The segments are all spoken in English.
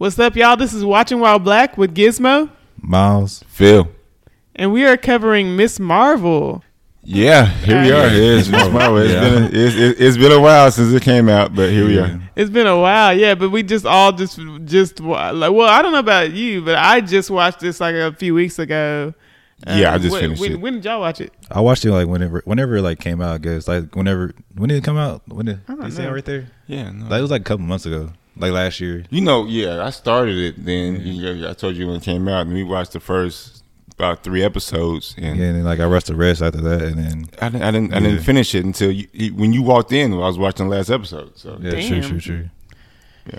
What's up, y'all? This is Watching While Black with Gizmo, Miles. Phil. and we are covering Miss Marvel. Yeah, here we are. It's, Miss Marvel. It's Yeah. been a, it's, it- it's been a while since it came out, but here we are. It's been a while, yeah, but we just all just just like well, I don't know about you, but I just watched this like a few weeks ago. Yeah, I Um, just when, finished when, it. When did y'all watch it? I watched it like whenever, whenever it like came out. I guess like whenever, when did it come out? When did I don't you see it right there? Yeah, no. Like it was like a couple months ago, like last year. you know, yeah, I started it then. Yeah, I told you when it came out, and we watched the first about three episodes, and Yeah, and then like I rushed the rest after that, and then I didn't, I didn't, I didn't finish it until you, you- when you walked in. I was watching the last episode. So yeah, Damn. true, true, true.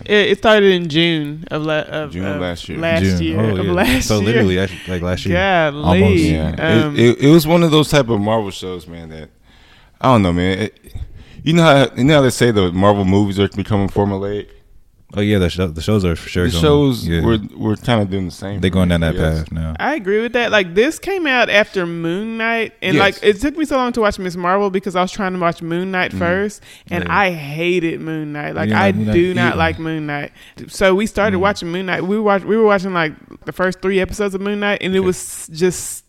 It, it started in June of, la- of June of of last year. Last June. year Oh, of yeah. last so year. literally actually, like last year. Golly. Almost. yeah, Um, it, it, it was one of those type of Marvel shows, man. That I don't know, man. It, you know how you know how they say the Marvel movies are becoming formulaic. Oh yeah, the show, the shows are for sure. The going- shows yeah. we're we're kind of doing the same. they're going down that Yes. path now. I agree with that. Like this came out after Moon Knight, and Yes. like it took me so long to watch Miss Marvel because I was trying to watch Moon Knight mm. first, and Yeah. I hated Moon Knight. Like I like Moon Knight do not either. like Moon Knight. So we started mm. watching Moon Knight. We watched. We were watching like the first three episodes of Moon Knight, and it was just.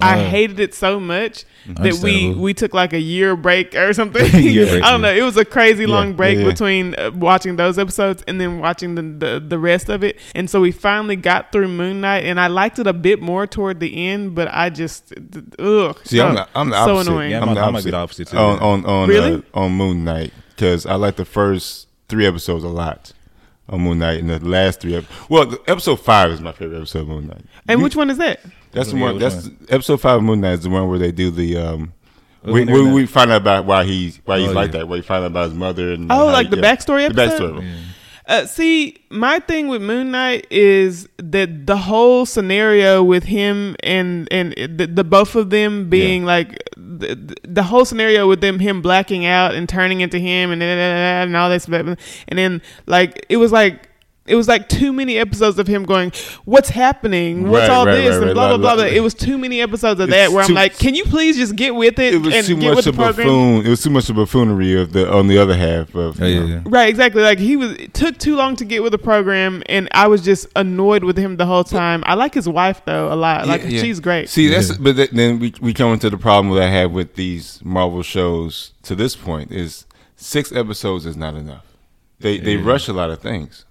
I hated it so much that we we took like a year break or something. Year break, I don't know. It was a crazy long break yeah, yeah. between uh, watching those episodes and then watching the, the the rest of it. And so we finally got through Moon Knight, and I liked it a bit more toward the end. But I just ugh. See, I'm the, I'm the so opposite. annoying. Yeah, I'm I'm- the I might opposite. be the opposite, too. On on on, Really? uh, on Moon Knight because I like the first three episodes a lot on Moon Knight, and the last three. Ep- well, episode five is my favorite episode of Moon Knight. and You- which one is that? That's the one. which That's episode five of Moon Knight is the one where they do the. um we, we, we find out about why he why he's Oh, like yeah. that. Where he find out about his mother and Oh, like he- the backstory The episode? backstory. Uh, see, my thing with Moon Knight is that the whole scenario with him and and the, the both of them being like the, the whole scenario with them him blacking out and turning into him and and all this and then like it was like. It was like too many episodes of him going, "What's happening? What's Right, all right, this?" right, and right. blah blah Like- blah. blah. It was too many episodes of It's that where I'm too- like, "Can you please just get with it, It was and too get much with the of program?" buffoon. It was too much of buffoonery of the on the other half of. Oh yeah, yeah. Right, exactly. Like he was, it took too long to get with the program, and I was just annoyed with him the whole time. I like his wife though a lot. Like Yeah, yeah. she's great. See, that's Yeah. but th- then we we come into the problem that I have with these Marvel shows to this point is six episodes is not enough. They they rush a lot of things.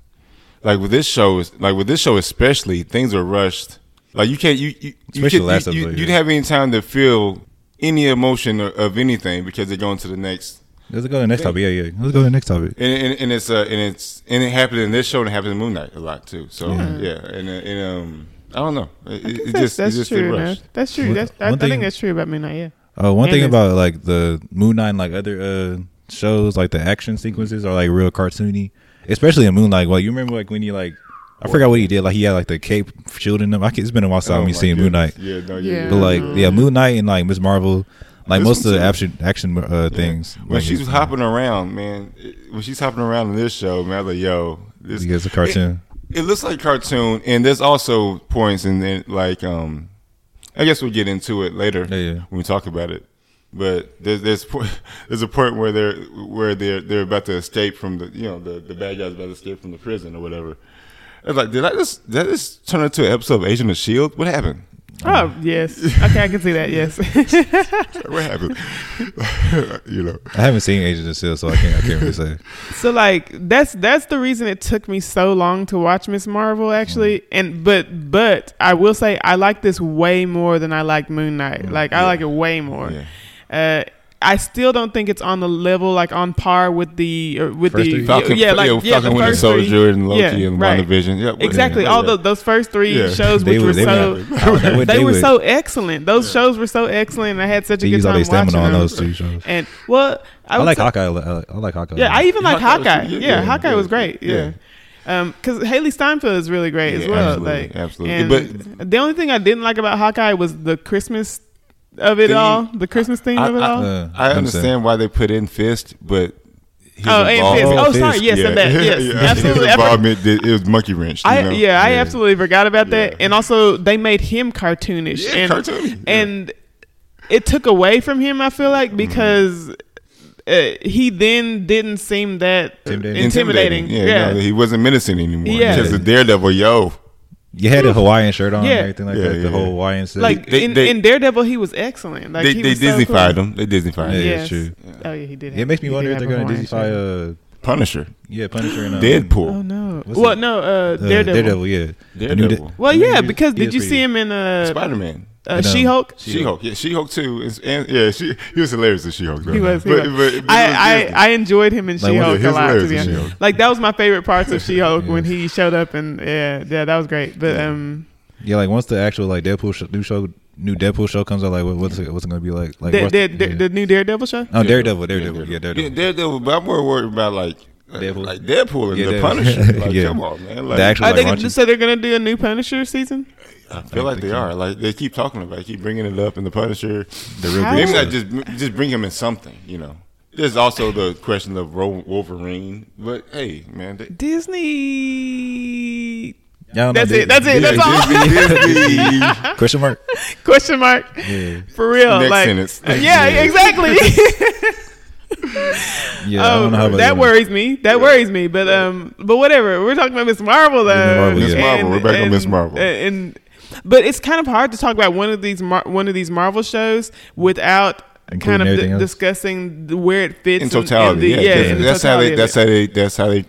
Like with this show, is like with this show especially, things are rushed. Like you can't you you you, Especially could, the last you, you, episode, you yeah. didn't have any time to feel any emotion of, of anything because they're going to the next. Let's go to the next topic. Yeah, yeah. Let's go to the next topic. And, and, and it's uh and it's and it happened in this show and it happened in Moon Knight a lot too. So Yeah. yeah, and, uh, and um I don't know. It, it, it that's, just that's it just true. get rushed. That's true. One- That's, I, I think that's true about Moon Knight. Yeah. Uh, one And thing about like the Moon Knight and like other uh shows, like the action sequences are like real cartoony, especially in Moon Knight. Well, you remember like when he like I forgot what he did. Like he had like the cape shielding him. I can, it's been a while since Oh I've my been seeing Moon. Knight. Yeah, no, Yeah. yeah. But like yeah, Moon Knight and like Miss Marvel, like This most of the action action uh, things. when like, she was hopping around, man, it- when she's hopping around in this show, man, I was like, yo, this it's a cartoon. It, it looks like cartoon, and there's also points in there, like, um, I guess we'll get into it later Yeah, yeah. when we talk about it. But there's there's there's a point where they're where they're they're about to escape from the you know the the bad guys about to escape from the prison or whatever. It's like, did I just did I just turn into an episode of Agent of Shield? What happened? Oh yes. Okay, I can see that. Yes. What happened? you know. I haven't seen Agent of Shield, so I can't I can't really say. so like that's that's the reason it took me so long to watch Miss Marvel actually. Mm. And but but I will say I like this way more than I like Moon Knight. Like I Mm, Yeah. like it way more. Yeah. Uh, I still don't think it's on the level, like on par with the or with First the three? Falcon, yeah, like yeah, yeah, Falcon the Winter first three. Soldier and Loki Yeah, and right. WandaVision. Yeah, Exactly, yeah, all the, those first three Yeah. shows, They which were- were they so were- they would- they, they were so excellent. Those shows were so excellent. I had such a They good use all time their watching on them. those two shows. And well, I, I, like say- Hawkeye. I like, I like Hawkeye. Yeah, I even like Hawkeye Hawkeye. Yeah. Yeah, Hawkeye yeah. was great. Yeah. Um, because Hailee Steinfeld is really great as well. absolutely, like, absolutely. And the only thing I didn't like about Hawkeye was the Christmas of it Theme. all, the Christmas theme I, of it I- all. Uh, I understand. understand why they put in Fist, but his oh, and involvement- Fisk. Oh, sorry. Fisk, Yes, and that. Yes, Yeah, absolutely. His I for- involvement, it was monkey wrench. you I know? yeah, I absolutely forgot about that. Yeah. And also, they made him cartoonish. Yeah, and, cartoony. Yeah. And it took away from him. I feel Mm-hmm. like because uh, he then didn't seem that Intimidating. intimidating. Yeah, Yeah, no, he wasn't menacing anymore. Yeah. Because the Daredevil, yo. You had a Hawaiian shirt on Yeah. and everything like Yeah, that. yeah, The whole. Hawaiian set. like They- in, they- in Daredevil, he was excellent. Like they he they was so Disneyfied cool. him. They Disneyfied Yeah, him. Yes. true. Oh yeah, he did. it have- makes me wonder if they're going to Hawaiian Disneyfy shirt. uh Punisher. yeah Punisher and uh, Deadpool. Oh no! What's well, it? no, uh, uh, Daredevil. Daredevil, yeah. The new Daredevil. Da- Well, yeah, because did you see him in uh, Spider Man. Uh. She-Hulk? She-Hulk, yeah, She-Hulk too. Is, and yeah, she he was hilarious in She-Hulk. He was. He but, was. But, but it I, I I enjoyed him in Like, She Hulk yeah, a he lot. To hilarious be in honest, She-Hulk. like that was my favorite parts of She Hulk when he showed up and yeah, yeah, that was great. But um, Yeah, like once the actual like Deadpool sh- new show, new Deadpool show comes out, like what, what's it, what's it gonna be like? Like the, what's- the, the, yeah. the new Daredevil show. oh Daredevil, Daredevil, yeah, Yeah, Daredevil. Daredevil, but I'm more worried about like Deadpool. like Deadpool and Yeah, the Deadpool. Punisher. Like, Yeah. come on, man. Like, The actual- Are like, they why gonna, so they're gonna do a new Punisher season? I feel like they are. Like they keep talking about, it, keep bringing it up in the Punisher. The real How- Maybe big not just just bring him in something, you know. There's also the question of Wolverine, but hey, man, they, Disney. Yeah, I don't That's it. Dis- That's it. That's all. Disney, Disney. Question mark. Question mark. Yeah, For real. Next like, sentence. yeah, exactly. yeah. I don't know how Um, about that worries me. That worries me. But um, but whatever. We're talking about Miss Marvel though. Miss Marvel, Miss yeah. Marvel. We're back on Miss Marvel. And, and- but it's kind of hard to talk about one of these Mar- one of these Marvel shows without Including kind of everything di- discussing the- where it fits in totality. the, yeah, yeah, that's, in how they. That's how they. That's how they.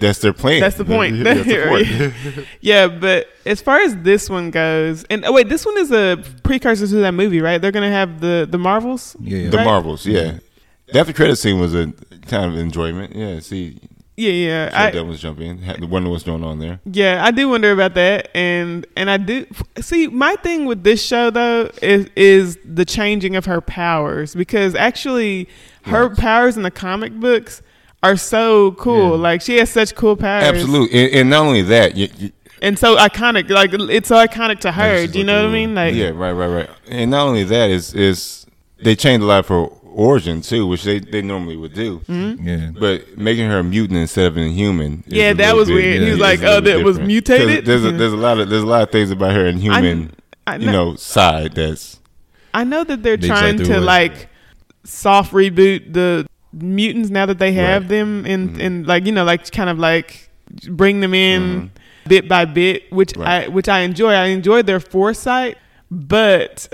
That's their plan. That's the point. That's the point. yeah, but as far as this one goes, and oh wait, this one is a precursor to that movie, right? They're gonna have the the Marvels. Yeah, yeah. the Right? Marvels. Yeah. The after credit scene was a kind of enjoyment. Yeah. See, Yeah, yeah. I, I, that was jump in. Had- Wonder what's going on there. Yeah, I do wonder about that, and and I do see my thing with this show though is is the changing of her powers because actually her Right. powers in the comic books are so cool. Yeah. Like she has such cool powers, Absolutely, and, and not only that, you, you, and so iconic. Like it's so iconic to her. Do you know what I mean? Like yeah, right, right, right. And not only that is is they changed a lot for origin too, which they, they normally would do. yeah. But making her a mutant instead of an human, Yeah, that was bit- weird. He was like, oh, that was mutated." mutated? 'Cause There's a, there's a lot of there's a lot of things about her inhuman, I you know- know, side that's I know that they're They trying to it. like soft reboot the mutants now that they have Right. them in Mhm. in like you know like kind of like bring them in bit by bit, which Mm-hmm. Right. I which I enjoy. I enjoy their foresight, but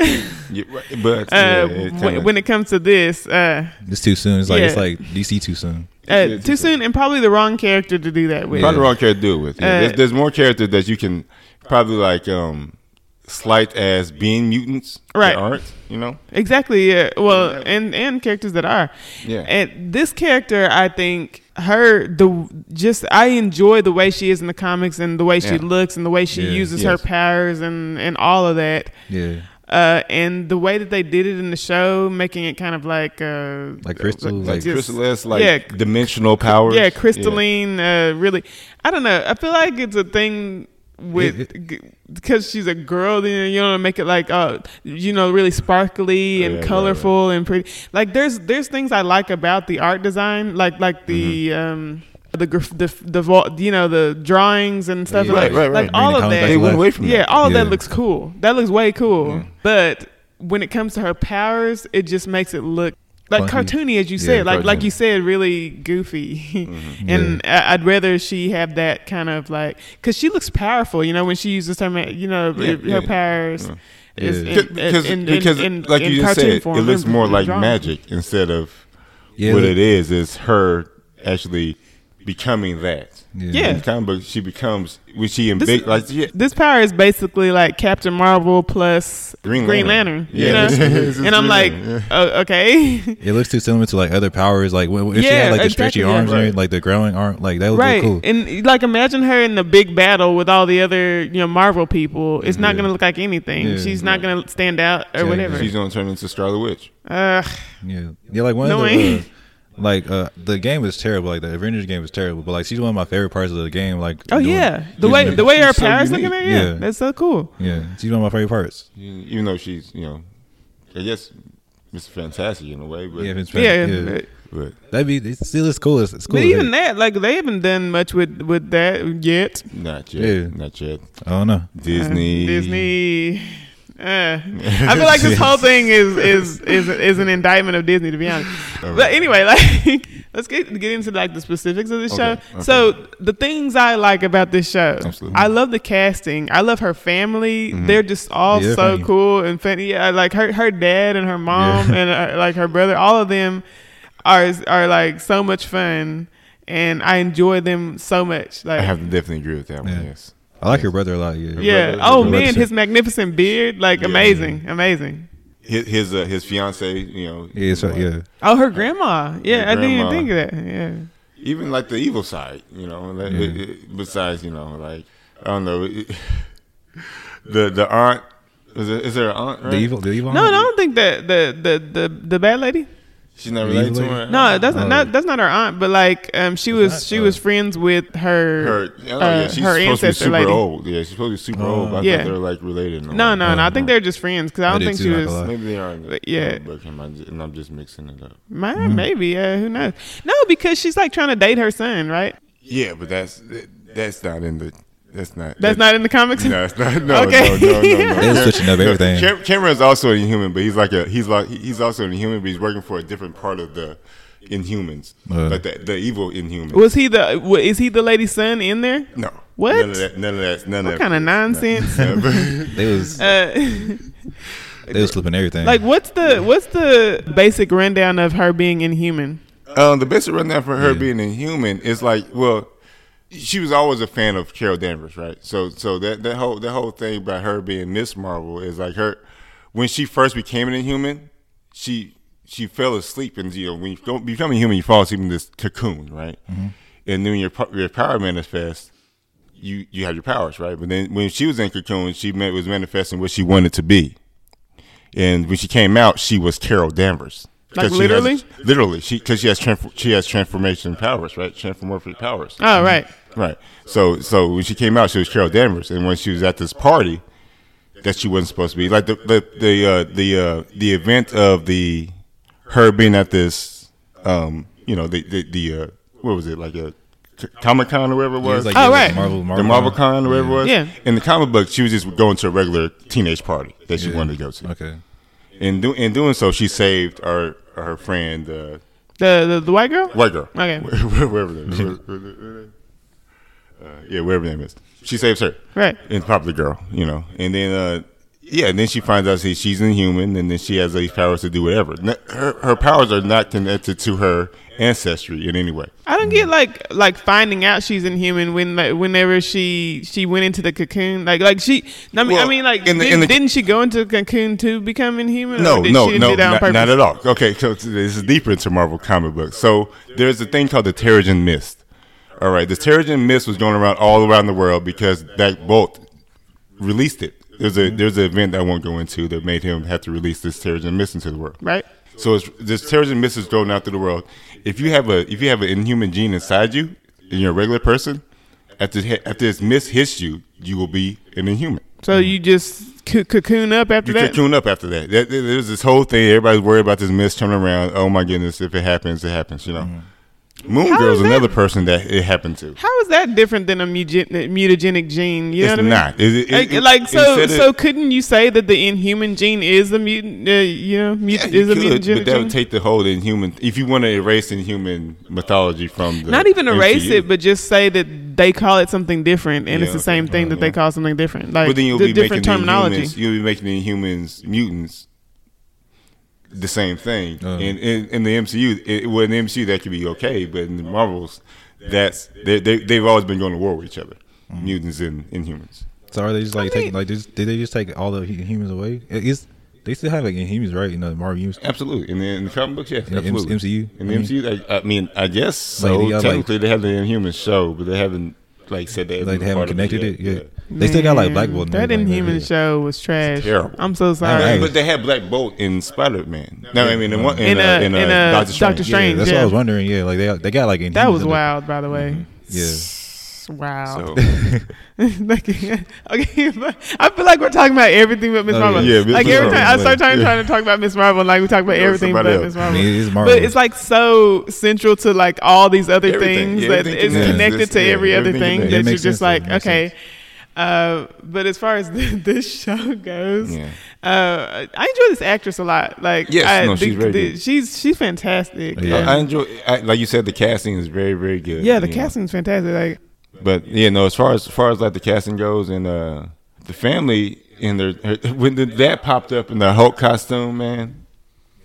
yeah, but uh, yeah, when, when it comes to this, uh, It's too soon. It's like it's like DC too soon. uh, Yeah, too too soon and probably the wrong character to do that with. Probably the wrong character to do it with. Yeah. Uh, there's, there's more characters that you can probably like um slight as being mutants Right. that aren't. You know. Exactly. Yeah. Well, Yeah. and and characters that are. Yeah. And this character, I think her the just I enjoy the way she is in the comics and the way she looks and the way she Yeah. uses her powers and and all of that. Yeah, Uh, and the way that they did it in the show, making it kind of like uh, Like crystal, like like- just- crystalline, like yeah. dimensional powers. yeah, crystalline. Uh, really, I don't know. I feel like it's a thing with because she's a girl. Then you know, make it like uh, you know, really sparkly and Yeah, right, colorful and pretty. Like there's there's things I like about the art design, like like the Mm-hmm. um. The, graf- the the you know the drawings and stuff Yeah. like, Right, right, like all of that They went away from yeah that. all of Yeah. that looks cool that looks way cool Yeah. but when it comes to her powers it just makes it look like Funky. cartoony as you Yeah, said like like cartoony. you said really goofy Mm-hmm. and I- i'd rather she have that kind of like because she looks powerful you know when she uses her you know Yeah, her yeah. powers Yeah. is in- Because, in- in- because in- like in you just cartoon said, form, it looks more like drawing. magic instead of Yeah, what look- it is. Is her actually becoming that. Yeah. In comic book, she becomes when she in This- big like yeah, this power is basically like Captain Marvel plus Green Green, Lantern. Lantern. you Yeah, know? it's- it's and I'm like, Lantern, oh, okay, It looks too similar to like other powers. Like when, if she had like the exactly, stretchy arms, and Right. everything, like the growing arm, like that would right? look cool. And like, imagine her in the big battle with all the other you know Marvel people. It's not Yeah. gonna look like anything. Yeah, She's not gonna stand out or Yeah, whatever. she's gonna turn into Scarlet Witch. Ugh. Yeah, yeah. Like one No of the uh, like uh the game was terrible. Like the Avengers game was terrible, but like she's one of my favorite parts of the game. Like oh doing- yeah, the way the way her she's so powers unique. looking at yeah, Yeah. that's so cool. yeah, she's one of my favorite parts. Even though she's you know, I guess Mr. Fantastic in a way, but Yeah, if it's Yeah, yeah. but, but that'd be it still as cool. It's, it's cool. but as even heck. that, like they haven't done much with with that yet. not yet. Yeah. Not yet. I don't know. Disney. Uh, Disney. Uh, I feel like this whole thing is is is is an indictment of Disney, to be honest. But anyway, like let's get get into like the specifics of this Okay, show. okay. So the things I like about this show, Absolutely. I love the casting. I love her family. Mm-hmm. They're just all Yeah, so funny. cool and funny. Yeah, like her her dad and her mom Yeah. and uh, like her brother. All of them are are like so much fun, and I enjoy them so much. Like I have to definitely agree with that one. Yeah. Yes. I like your brother a lot. Yeah. yeah. brother- Oh man, his magnificent beard, like Yeah. amazing, amazing. His his, uh, his fiance, you know, Yeah, so, yeah. Oh, her grandma. Yeah, Her I didn't even think of that. Yeah. even like the evil side, you know. Like, Yeah. it- it- besides, you know, like I don't know, it, the the aunt is there, is there an aunt? Right? The evil, the evil. No, aunt? no, I don't think that the the the the bad lady. She's not The related to her. lady? No, that's Oh. not that's not her aunt, but like um she was she Oh. was friends with her her. I know, uh, yeah, she's her supposed to be ancestor super lady. old. Yeah, she's supposed to be super Oh. old. But I Yeah. thought they're like related. and all No, that. no, no. I think they're just friends because I I don't did think too, she was. Maybe they are. But yeah. and I'm just, and I'm just mixing it up. Ma- Mm-hmm. Maybe, yeah. Who knows? No, because she's like trying to date her son, right? Yeah, but that's that's not in the. That's not. That's not in the comics. No, it's not. No, Okay. no, no, no, no. They're switching up everything. Cam- Cameron's also an Inhuman, but he's like a he's like he's also an Inhuman, but he's working for a different part of the Inhumans, Uh. like the the evil Inhuman. Was he the? Is he the lady's son in there? no, What? None of that. None of that. None What of kind of nonsense? that. They was uh, they was flipping everything. like, what's the what's the basic rundown of her being inhuman? um, the basic rundown for her Yeah. being Inhuman is like, well, she was always a fan of Carol Danvers, right? So, so that that whole that whole thing about her being Miss Marvel is like her when she first became an Inhuman, she she fell asleep and you know when you don't become a human, you fall asleep in this cocoon, right? Mm-hmm. And then when your your power manifests, you you have your powers, right? But then when she was in cocoon, she met, was manifesting what she wanted to be, and when she came out, she was Carol Danvers. Like 'Cause she has- literally? literally, she because she has transfor- she has transformation powers, right? Transformorphic powers. Oh, right. Right. So so when she came out, she was Carol Danvers, and when she was at this party, that she wasn't supposed to be like the the the uh, the uh, the event of the her being at this um you know the the, the uh, what was it like a Comic Con or whatever it Yeah, it was, was like, Oh, yeah, like right. Marvel, Marvel, the Marvel Con or whatever it was. Yeah. In the comic book, she was just going to a regular teenage party that she Yeah. wanted to go to. Okay. In do, in doing so, she saved her her friend. Uh, The the, the white girl. White girl. Okay. wherever the uh, yeah, wherever her name is. She saves her. Right. And popular girl, you know. And then uh yeah, and then she finds out see, she's inhuman and then she has these powers to do whatever. Her her powers are not connected to her ancestry in any way. I don't get like like finding out she's inhuman when like, whenever she she went into the cocoon like like she I mean I mean like in the- did, in the- didn't she go into the cocoon to become inhuman? No, no, no, do that on not, not at all. Okay, so this is deeper into Marvel comic books. So there's a thing called the Terrigen Mist. All right, the Terrigen Mist was going around all around the world because that Bolt released it. There's a there's an event that I won't go into that made him have to release this Terrigen Mist into the world. Right. So it's, this Terrigen Mist is going out through the world. If you have a if you have an inhuman gene inside you, and you're a regular person, after after this mist hits you, you will be an inhuman. So you just co- cocoon up after You that. cocoon up after that. There- there- There's this whole thing. Everybody's worried about this mist turning around. Oh my goodness, if it happens, it happens. You know. Mm-hmm. Moon How Girl's is another person that it happened to. How is that different than a mutagenic gene? You know It's what I mean? not. It- it- like, it- like, so, instead of- so couldn't you say that the inhuman gene is a mutant? Uh, you know, mut- Yeah, you is a could, mutagenic but that would take the whole inhuman. If you want to erase inhuman mythology from the Not even erase MCU, it, but just say that they call it something different, and it's the same okay. thing that they call something different. Like but then you'll the be different making terminology. Inhumans, you'll be making the Inhumans mutants the same thing. Uh. in, in in the MCU, it, well, in the MCU that could be okay, but in the Marvels, that's they, they they've always been going to war with each other, Mm-hmm. mutants and Inhumans. So are they just like I mean- like just, did they just take all the humans away? It Is they still have like humans right? You know, Marvel humans. Absolutely, in the, in the comic books, yes, In the absolutely. MCU? in the I mean- MCU, I, I mean, I guess so. Like, they got, like- Technically, they have the Inhumans show, but they haven't like said they Like they haven't part of connected yet. it. Yeah. They still got like Black Bolt. That everything, Inhuman like, show was trash. terrible. I'm so sorry. Hey. But they had Black Bolt in Spider Man. No, I mean in one in, In, uh, uh, in, uh, in, uh, Doctor Strange. Doctor Yeah, that's yeah. what I was wondering. Yeah, like they they got like That was wild, by the way. Yeah. Wow. So, okay, but I feel like we're talking about everything but Miss Oh, Marvel. yeah. Yeah, Miss like every Marvel. time I start trying, Yeah. trying to talk about Miss Marvel, like we talk about Go everything but Miss else. I Marvel. mean, it's Marvel. But it's like so central to like all these other Everything. things Yeah, that it's connects. connected to Yeah, every other everything thing that you're just like, though. It makes okay, Uh, but as far as this show goes, Yeah. uh, I enjoy this actress a lot. Like, Yes, I, no, she's very good. she's she's fantastic. Yeah. Um, I enjoy, I, like you said, the casting is very, very good. yeah, the casting know. casting's fantastic. Like, But yeah, no. As far as, as far as like the casting goes, and uh, the family in their when the, that popped up in the Hulk costume, man,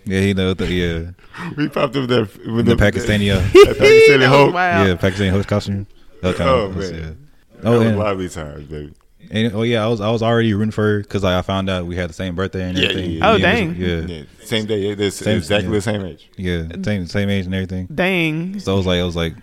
Yeah, you know the yeah we popped up there with the Pakistani uh, Pakistani that was Hulk. wild. yeah Pakistani host costume. That kind Oh, of- man. yeah. Oh, that Oh, was and, lively times, baby. and oh yeah, I was I was already rooting for her because like, I found out we had the same birthday and Yeah, everything. yeah, Oh, and dang. this- Yeah, Yeah, same day. It's Same- exactly yeah. the same age. yeah, same same age and everything. Dang, So I was like, I was like,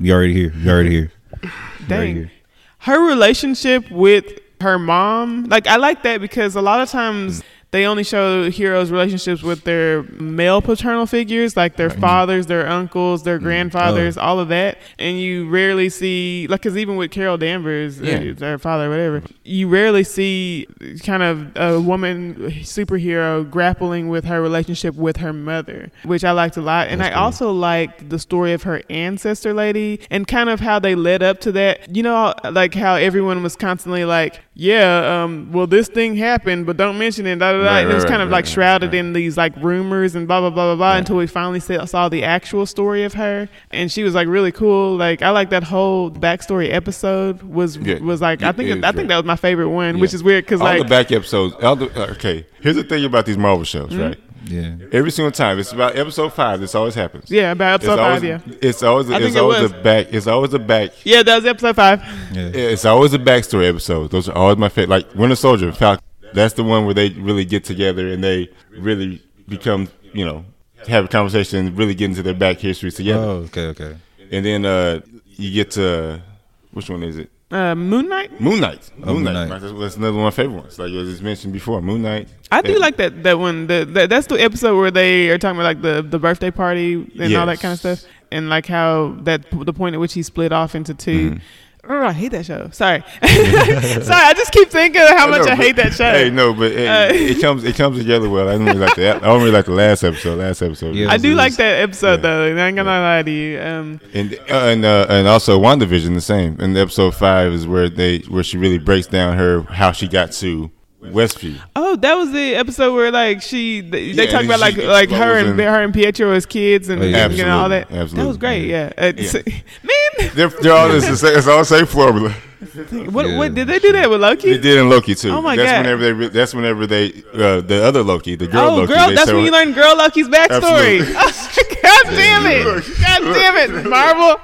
we already here. We already here. We already dang. here. Her relationship with her mom, like I like that because a lot of times they only show heroes' relationships with their male paternal figures, like their fathers, their uncles, their grandfathers, all of that, and you rarely see, like, because even with Carol Danvers, Yeah. uh, their father, whatever, you rarely see kind of a woman superhero grappling with her relationship with her mother, which I liked a lot, and I cool. also liked the story of her ancestor lady and kind of how they led up to that. You know, like how everyone was constantly like, "Yeah, um, well, this thing happened, but don't mention it." Da, da, da. Right, and it was right, kind of like right, shrouded right. in these like rumors and blah blah blah blah blah until we finally saw, saw the actual story of her, and she was like really cool. Like I like that whole backstory episode was Yeah. was like I Yeah, think it is I think great. that was my favorite one, Yeah. which is weird because all like the back episodes. All the, uh, okay, here's the thing about these Marvel shows, Mm-hmm. right? Yeah. Every single time, it's about episode five. This always happens. yeah about It's episode always, five yeah It's always, I it's think it always a back. It's always a back. yeah that was episode five. Yeah. It's always a backstory episode. Those are always my favorite. Like Winter Soldier, Falcon. That's the one where they really get together and they really become, you know, have a conversation and really get into their back histories together. Oh, okay, okay. And then uh you get to which one is it? Uh, Moon Knight. Moon Knight. Oh, Moon Moon Knight. Knight. That's, that's another one of my favorite ones. Like I just mentioned before, Moon Knight. I do And- like that that one. The, the, that's the episode where they are talking about like the, the birthday party and all that kind of stuff, and like how that the point at which he split off into 2 Mm-hmm. Oh, I hate that show. Sorry, sorry. I just keep thinking of how much know, I hate that show. Hey, no, but it, Uh, it comes it comes together well. I don't really like the I don't really like the last episode. Last episode. Yeah. I do it like that episode yeah. though. I ain't gonna lie to you. Um, And uh, and uh, and also WandaVision the same. And episode five is where they where she really breaks down her how she got to Westview. oh, that was the episode where like she they, they Yeah, talk about like like her and explodes and- her and Pietro as kids and, Oh, yeah. and, you know all that. Absolutely, That was great. Yeah, Uh, Yeah. man. They're, they're all it's the same. It's all the same formula. What Yeah, what did they do that with Loki? They did in Loki too. Oh my that's God. Whenever they, that's whenever they uh, the other Loki, the girl oh, Loki. girl, that's when you learn girl Loki's backstory. Absolutely. God damn it! God damn it, Marvel!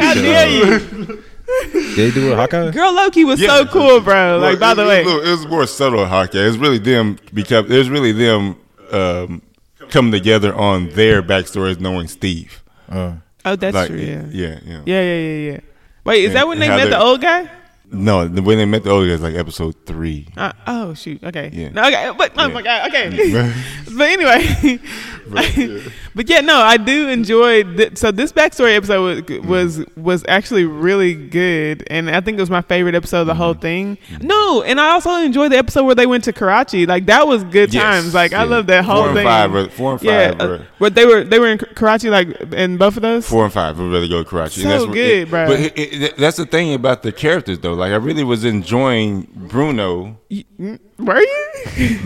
How dare you? Did they do it with Hawkeye? Girl Loki was Yeah. so cool, bro. Well, Like, by it- the way, was, a little- it was more subtle Hawkeye. It was really them because it was really them um, coming together on their backstories, knowing Steve. Oh. oh, that's like, true. Yeah. yeah, yeah. yeah, yeah, yeah, yeah. Wait, is And that when they met the old guy? No, the- when they met the old guys, like episode three. Uh, oh shoot. Okay. Yeah. No, okay. But oh Yeah. my god. Okay. but anyway. But, yeah. but yeah, no, I do enjoy. Th- so this backstory episode was, was was actually really good, and I think it was my favorite episode of the whole thing. No, and I also enjoyed the episode where they went to Karachi. Like that was good Yes, times. Like I love that whole Four and thing. five or, four and yeah, five uh, were- but they were they were in Karachi like in both of those. Four and five would really go to Karachi. So and that's good, it- bro. But it, it, that's the thing about the characters, though. Like I really was enjoying Bruno. Mm, Were you?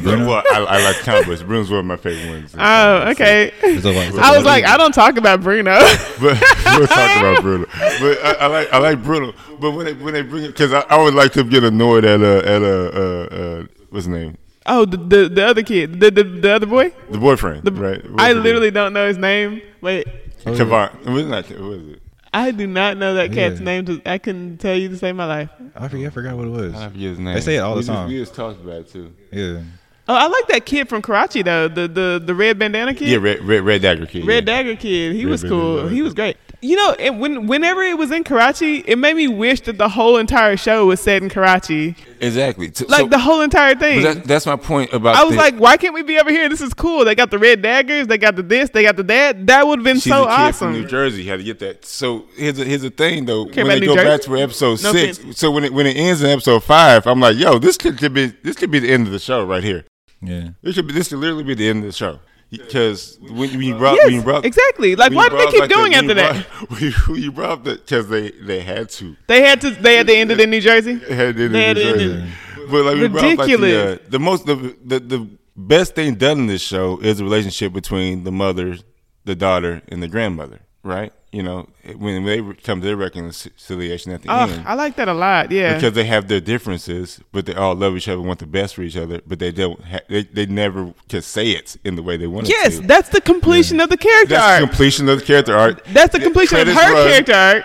Well, I, I like comic books. Bruno's one of my favorite ones. oh, okay. It's over- it's I was like, I don't talk about Bruno. But we'll talk about Bruno. But I, I like I like Bruno. But when they when they bring it, because I, I would like to get annoyed at uh at uh, uh, uh what's his name oh, the, the the other kid, the the, the other boy. the boyfriend The, right? I literally don't know his name. Wait, name? Kavan. What's not who is it? I do not know that cat's Yeah. name. To, I couldn't tell you to save my life. I forget. I forgot what it was. I forget his name. They say it all the we time. Just, we just talked about it too. Yeah. Oh, I like that kid from Karachi though. The the the red bandana kid. Yeah, red red, red dagger kid. Red yeah. Dagger kid. He Red was Bandana, cool. I like He was great. You know, and when whenever it was in Karachi, it made me wish that the whole entire show was set in Karachi. Exactly. T- Like so- the whole entire thing. that, that's my point about. I was the- like, why can't we be over here? This is cool. They got the red daggers. They got the this. They got the that. That would have been She's so a kid awesome. from New Jersey. Had to get that. So here's a, here's the thing though. Came when out they New go back to episode No six, offense. so when it when it ends in episode five, I'm like, yo, this could, could be this could be the end of the show right here. Yeah. This could be this could literally be the end of the show. Because when, when you brought Yes, when you brought exactly. Like, when why did they keep like the- going when after that? brought- When you, when you brought up that because they they had to They had to. They had to end it in New Jersey. they had to, They had to end Jersey. it. but like we brought like, Ridiculous. the, uh, the most the, the the best thing done in this show is the relationship between the mother, the daughter, and the grandmother. Right? You know, when they come to their reconciliation at the Oh, end. I like that a lot. Yeah. because they have their differences, but they all love each other, want the best for each other, but they don't. Ha- they they never can say it in the way they want to. yes, to. that's the completion of the character that's arc. the completion of the character arc. that's the completion of her run. character arc.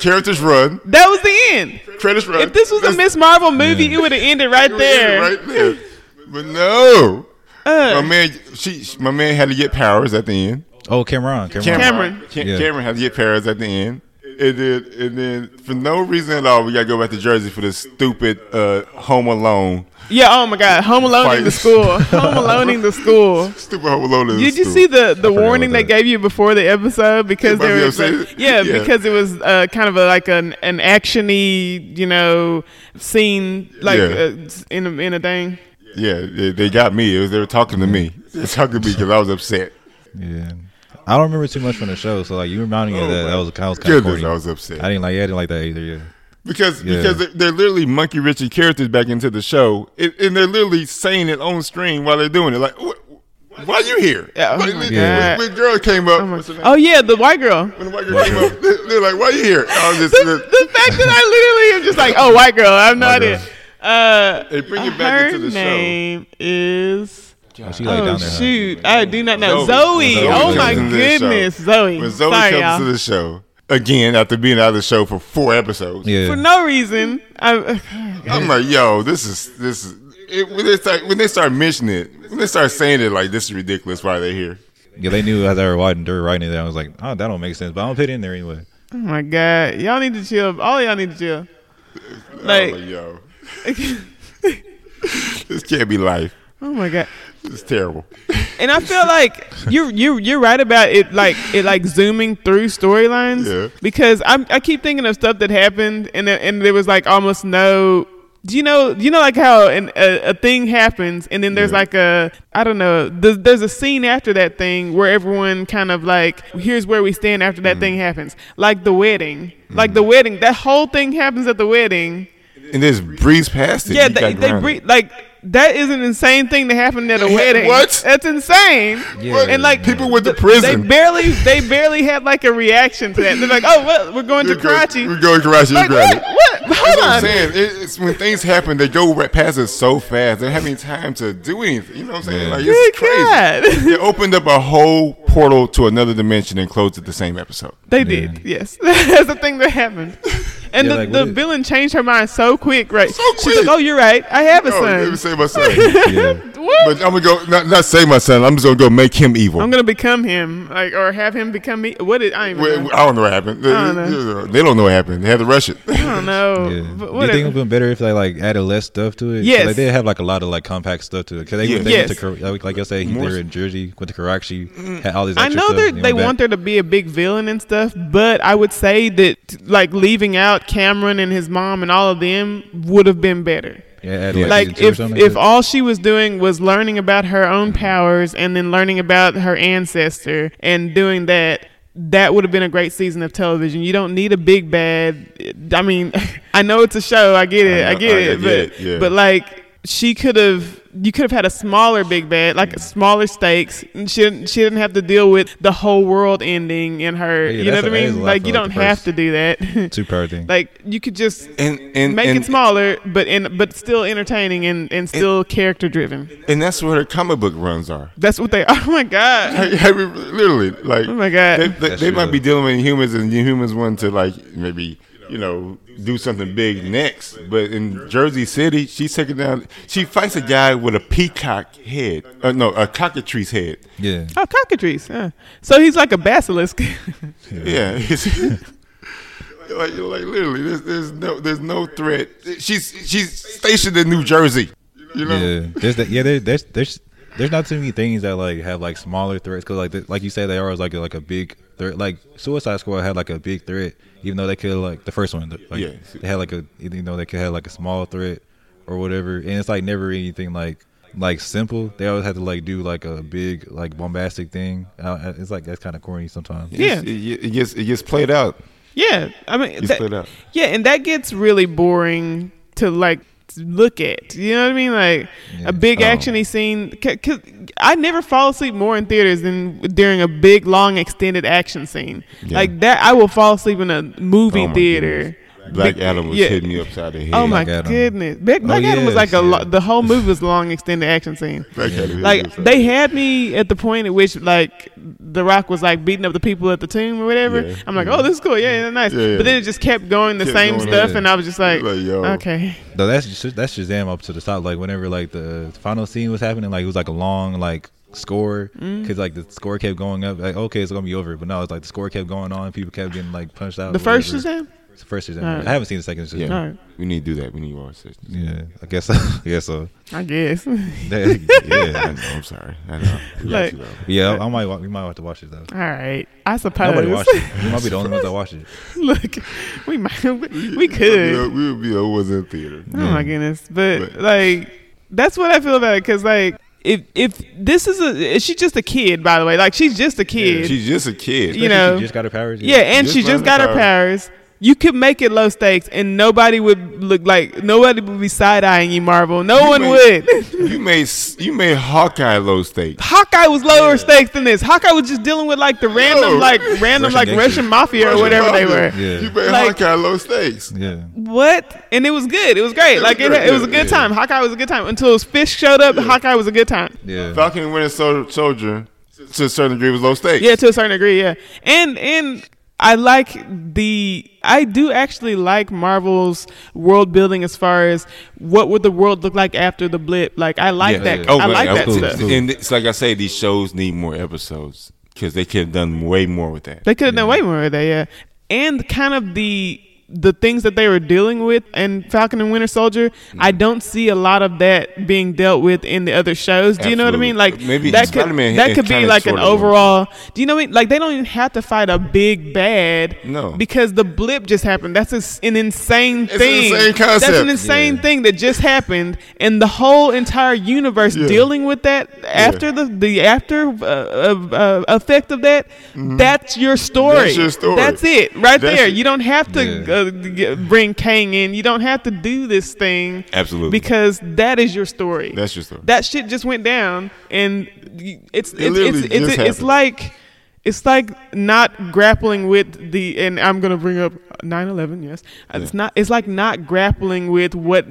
Characters run. That was the end. Credits run. If this was a Miss Marvel movie, it would have ended right there. right there. But no, Uh, my man, she, my man had to get powers at the end. Oh, Cameron. Cameron. Cameron. Cam- Yeah. Cameron had to get powers at the end. And then, and then, for no reason at all, we gotta go back to Jersey for this stupid uh, Home Alone. Yeah. Oh my God. Home Alone in the school. Home Alone in the school. Stupid Home Alone. in the Did you school. see the, the warning they that. gave you before the episode because Might there be was like, yeah, Yeah. because it was uh, kind of a, like an an actiony you know scene like Yeah. uh, in a, in a thing. Yeah, they, they got me. It was, they were talking to me. They were talking to me because I was upset. Yeah. I don't remember too much from the show, so like you reminding me of Oh, that. my That was kind of kind of corny. I was upset. I didn't like. Yeah, I didn't like that either. Yeah. because Yeah. because they're, they're literally monkey wrenching characters back into the show, and, and they're literally saying it on screen while they're doing it. Like, "Wh- why you here? Yeah, oh Like, when- God. when, when girl came up, Oh, my- what's her name? oh yeah, the white girl. when the white girl came up, they- they're like, "Why are you here?" Just, the, the fact that I literally am just like, oh, white girl. I have no White idea. Uh, They bring it back her into the show. name is. Oh, she like oh down there. huh? shoot! I do not know. Zoe. Zoe. Zoe Oh my into show. goodness, Zoe. when Zoe Sorry, comes y'all. to the show again after being out of the show for four episodes. Yeah. For no reason. I, I'm like, yo, this is this is it, when they start when they start mentioning it, when they start saying it like this is ridiculous. Why they're here? Yeah, they knew as they were writing, they were writing it. I was like, oh, that don't make sense, but I'm gonna put it in there anyway. oh my god, y'all need to chill. All y'all need to chill. Like, like, yo, this can't be life. oh my god. It's terrible. And I feel like you you you're right about it like it like zooming through storylines Yeah. because I'm I keep thinking of stuff that happened and there- and there was like almost no do you know do you know like how an, a, a thing happens and then there's Yeah. like a I don't know there's, there's a scene after that thing where everyone kind of like here's where we stand after Mm. that thing happens like the wedding like the wedding that whole thing happens at the wedding And just breeze past it. yeah, they, they grounded. breathe like that is an insane thing to happen at a wedding. What? That's insane. Yeah. And like People went to prison. They barely they barely had like a reaction to that. They're like, oh, well, we're going to We're Karachi. We're going to Karachi. Like you what? got it. What? That's Hold what I'm on. saying. It's when things happen, they go right past it so fast. They don't have any time to do anything. You know what I'm saying? Yeah. Like Good it's crazy. God. They opened up a whole portal to another dimension and closed it the same episode. They did. Yes, that's the thing that happened. And Yeah, the, like, the villain changed her mind so quick, right? So She's quick. like, "Oh, you're right. I have a Oh, let me son. say my son. Yeah. What? but I'm gonna go not not say my son. I'm just gonna go make him evil. I'm gonna become him, like, or have him become me. What did I don't even Well, know. I don't know what happened. I don't know. They don't know what happened. They had to rush it. I don't know. Yeah. But Do you think it whatever. would have been better if they like added less stuff to it? Yes. Like, they have like a lot of like compact stuff to it. Cause they, Yeah. they Yes. went to like, like I said, More they s- were in Jersey, went to Karachi, mm. had all these. I know stuff, they they want back. there to be a big villain and stuff, but I would say that like leaving out Cameron and his mom and all of them would have been better. Yeah. Like or if if all she was doing was learning about her own powers and then learning about her ancestor and doing that, that would have been a great season of television. You don't need a big bad. I mean, I know it's a show. I get it. I I, get I it. get but it, yeah. but like she could have. You could have had a smaller big bad, like smaller stakes. And she didn't, she didn't have to deal with the whole world ending in her. Yeah, you know what I a- that is mean? Like for, you like, don't the have to do that. two part thing. like you could just And and make and, it smaller, but in but still entertaining and, and still character driven. and that's what her comic book runs are. That's what they. Oh my god! I mean, literally, like, Oh my God. they, they, they might be dealing with humans, and the humans want to like maybe you know do something big next. But in Jersey City, she's taking down. She fights a guy with a peacock head, uh, no, a cockatrice head. yeah, Oh, cockatrice. Yeah. So he's like a basilisk. Yeah, it's- like like literally, there's there's no there's no threat. She's she's stationed in New Jersey. You know, yeah. There's that. Yeah, there's there's there's not too many things that like have like smaller threats because like the, like you said they are like like a big threat. Like Suicide Squad had like a big threat, even though they could like the first one. Like, Yeah. they had like a you know they could have like a small threat or whatever, and it's like never anything like like simple. They always have to like do like a big like bombastic thing. Uh, It's like that's kind of corny sometimes. Yeah. It's- it, it gets it gets played out. Yeah, I mean, Gets that- played out. yeah, and that gets really boring to like look at. You know what I mean? Like Yeah. a big Oh. actiony scene. Cause I never fall asleep more in theaters than during a big, long, extended action scene. Yeah. Like that, I will fall asleep in a movie Oh theater. goodness. Black Big- Adam was yeah. hitting me upside the head. Oh my Black goodness! Black, Black Oh, Adam was like a yes, lo- the whole movie was long extended action scene. Black Adam Like they had me at the point at which like The Rock was like beating up the people at the tomb or whatever. Yeah. I'm like, Yeah. oh, this is cool, yeah, yeah nice. Yeah, yeah. But then it just kept going the Kept same going, stuff, yeah. and I was just like, Like, yo. okay, Though that's just, that's Shazam up to the top. Like whenever like the final scene was happening, like it was like a long like score mm-hmm. because like the score kept going up. Like okay, it's gonna be over, but no, it's like the score kept going on. People kept getting like punched out. the first. Shazam. It's the first season. Alright. I haven't seen the second season. Yeah, Alright. we need to do that. We need more sessions. Yeah, I guess. I guess so. I guess. I yeah, know, I'm sorry. I know. We Like- to, though. yeah. I might. wa- We might have to watch it though. All right, I suppose. Nobody watched it. We might be the only ones that watched it. Look, we might, we, we We could. would be, we would be always in theater. Oh my goodness! But, But- like, that's what I feel about it. Cause like, if if this is a, she's just a kid, by the way. Like, she's just a kid. She's just a kid. You know- she just got her powers. yeah, and Just she just learned got the her power. powers. You could make it low stakes, and nobody would look like nobody would be side eyeing you, Marvel. No You one made- would. you made you made Hawkeye low stakes. Hawkeye was lower stakes than this. Hawkeye was just dealing with like the random, Yo. like random, Russian like gangsters. Russian mafia or whatever they were. Yeah. You made Like- Hawkeye low stakes. Yeah. What? And it was good. It was great. was like it, great, it was a good yeah. time. Hawkeye was a good time until his Fisk showed up. Hawkeye was a good time. Yeah. Falcon and Winter Sol- Soldier to a certain degree was low stakes. Yeah, to a certain degree. Yeah, and and I like the. I do actually like Marvel's world building as far as what would the world look like after the blip. Like I like Yeah, that. yeah. Oh, I like that cool, stuff. cool. And it's like I say, these shows need more episodes because they could have done way more with that. They could have done way more with that. Yeah, and kind of the the things that they were dealing with in Falcon and Winter Soldier, I don't see a lot of that being dealt with in the other shows. Do you know what I mean? Like Maybe that could Spider-Man that is could be like an overall. Do you know what I mean? Like they don't even have to fight a big bad. No. because the blip just happened. That's a s an insane It's an thing. insane concept. That's an insane Yeah. thing that just happened, and the whole entire universe Yeah. dealing with that after the the after uh, uh, uh, effect of that. That's your story. Mm-hmm. That's your story. That's it, right That's there. it. You don't have to Yeah. uh, bring Kang in. You don't have to do this thing Absolutely. because that is your story. That's your story. that shit just went down, and it's it's it's it's, it's like. It's like not grappling with the, and I'm gonna bring up 9/11. Yes, it's Yeah. not. It's like not grappling with what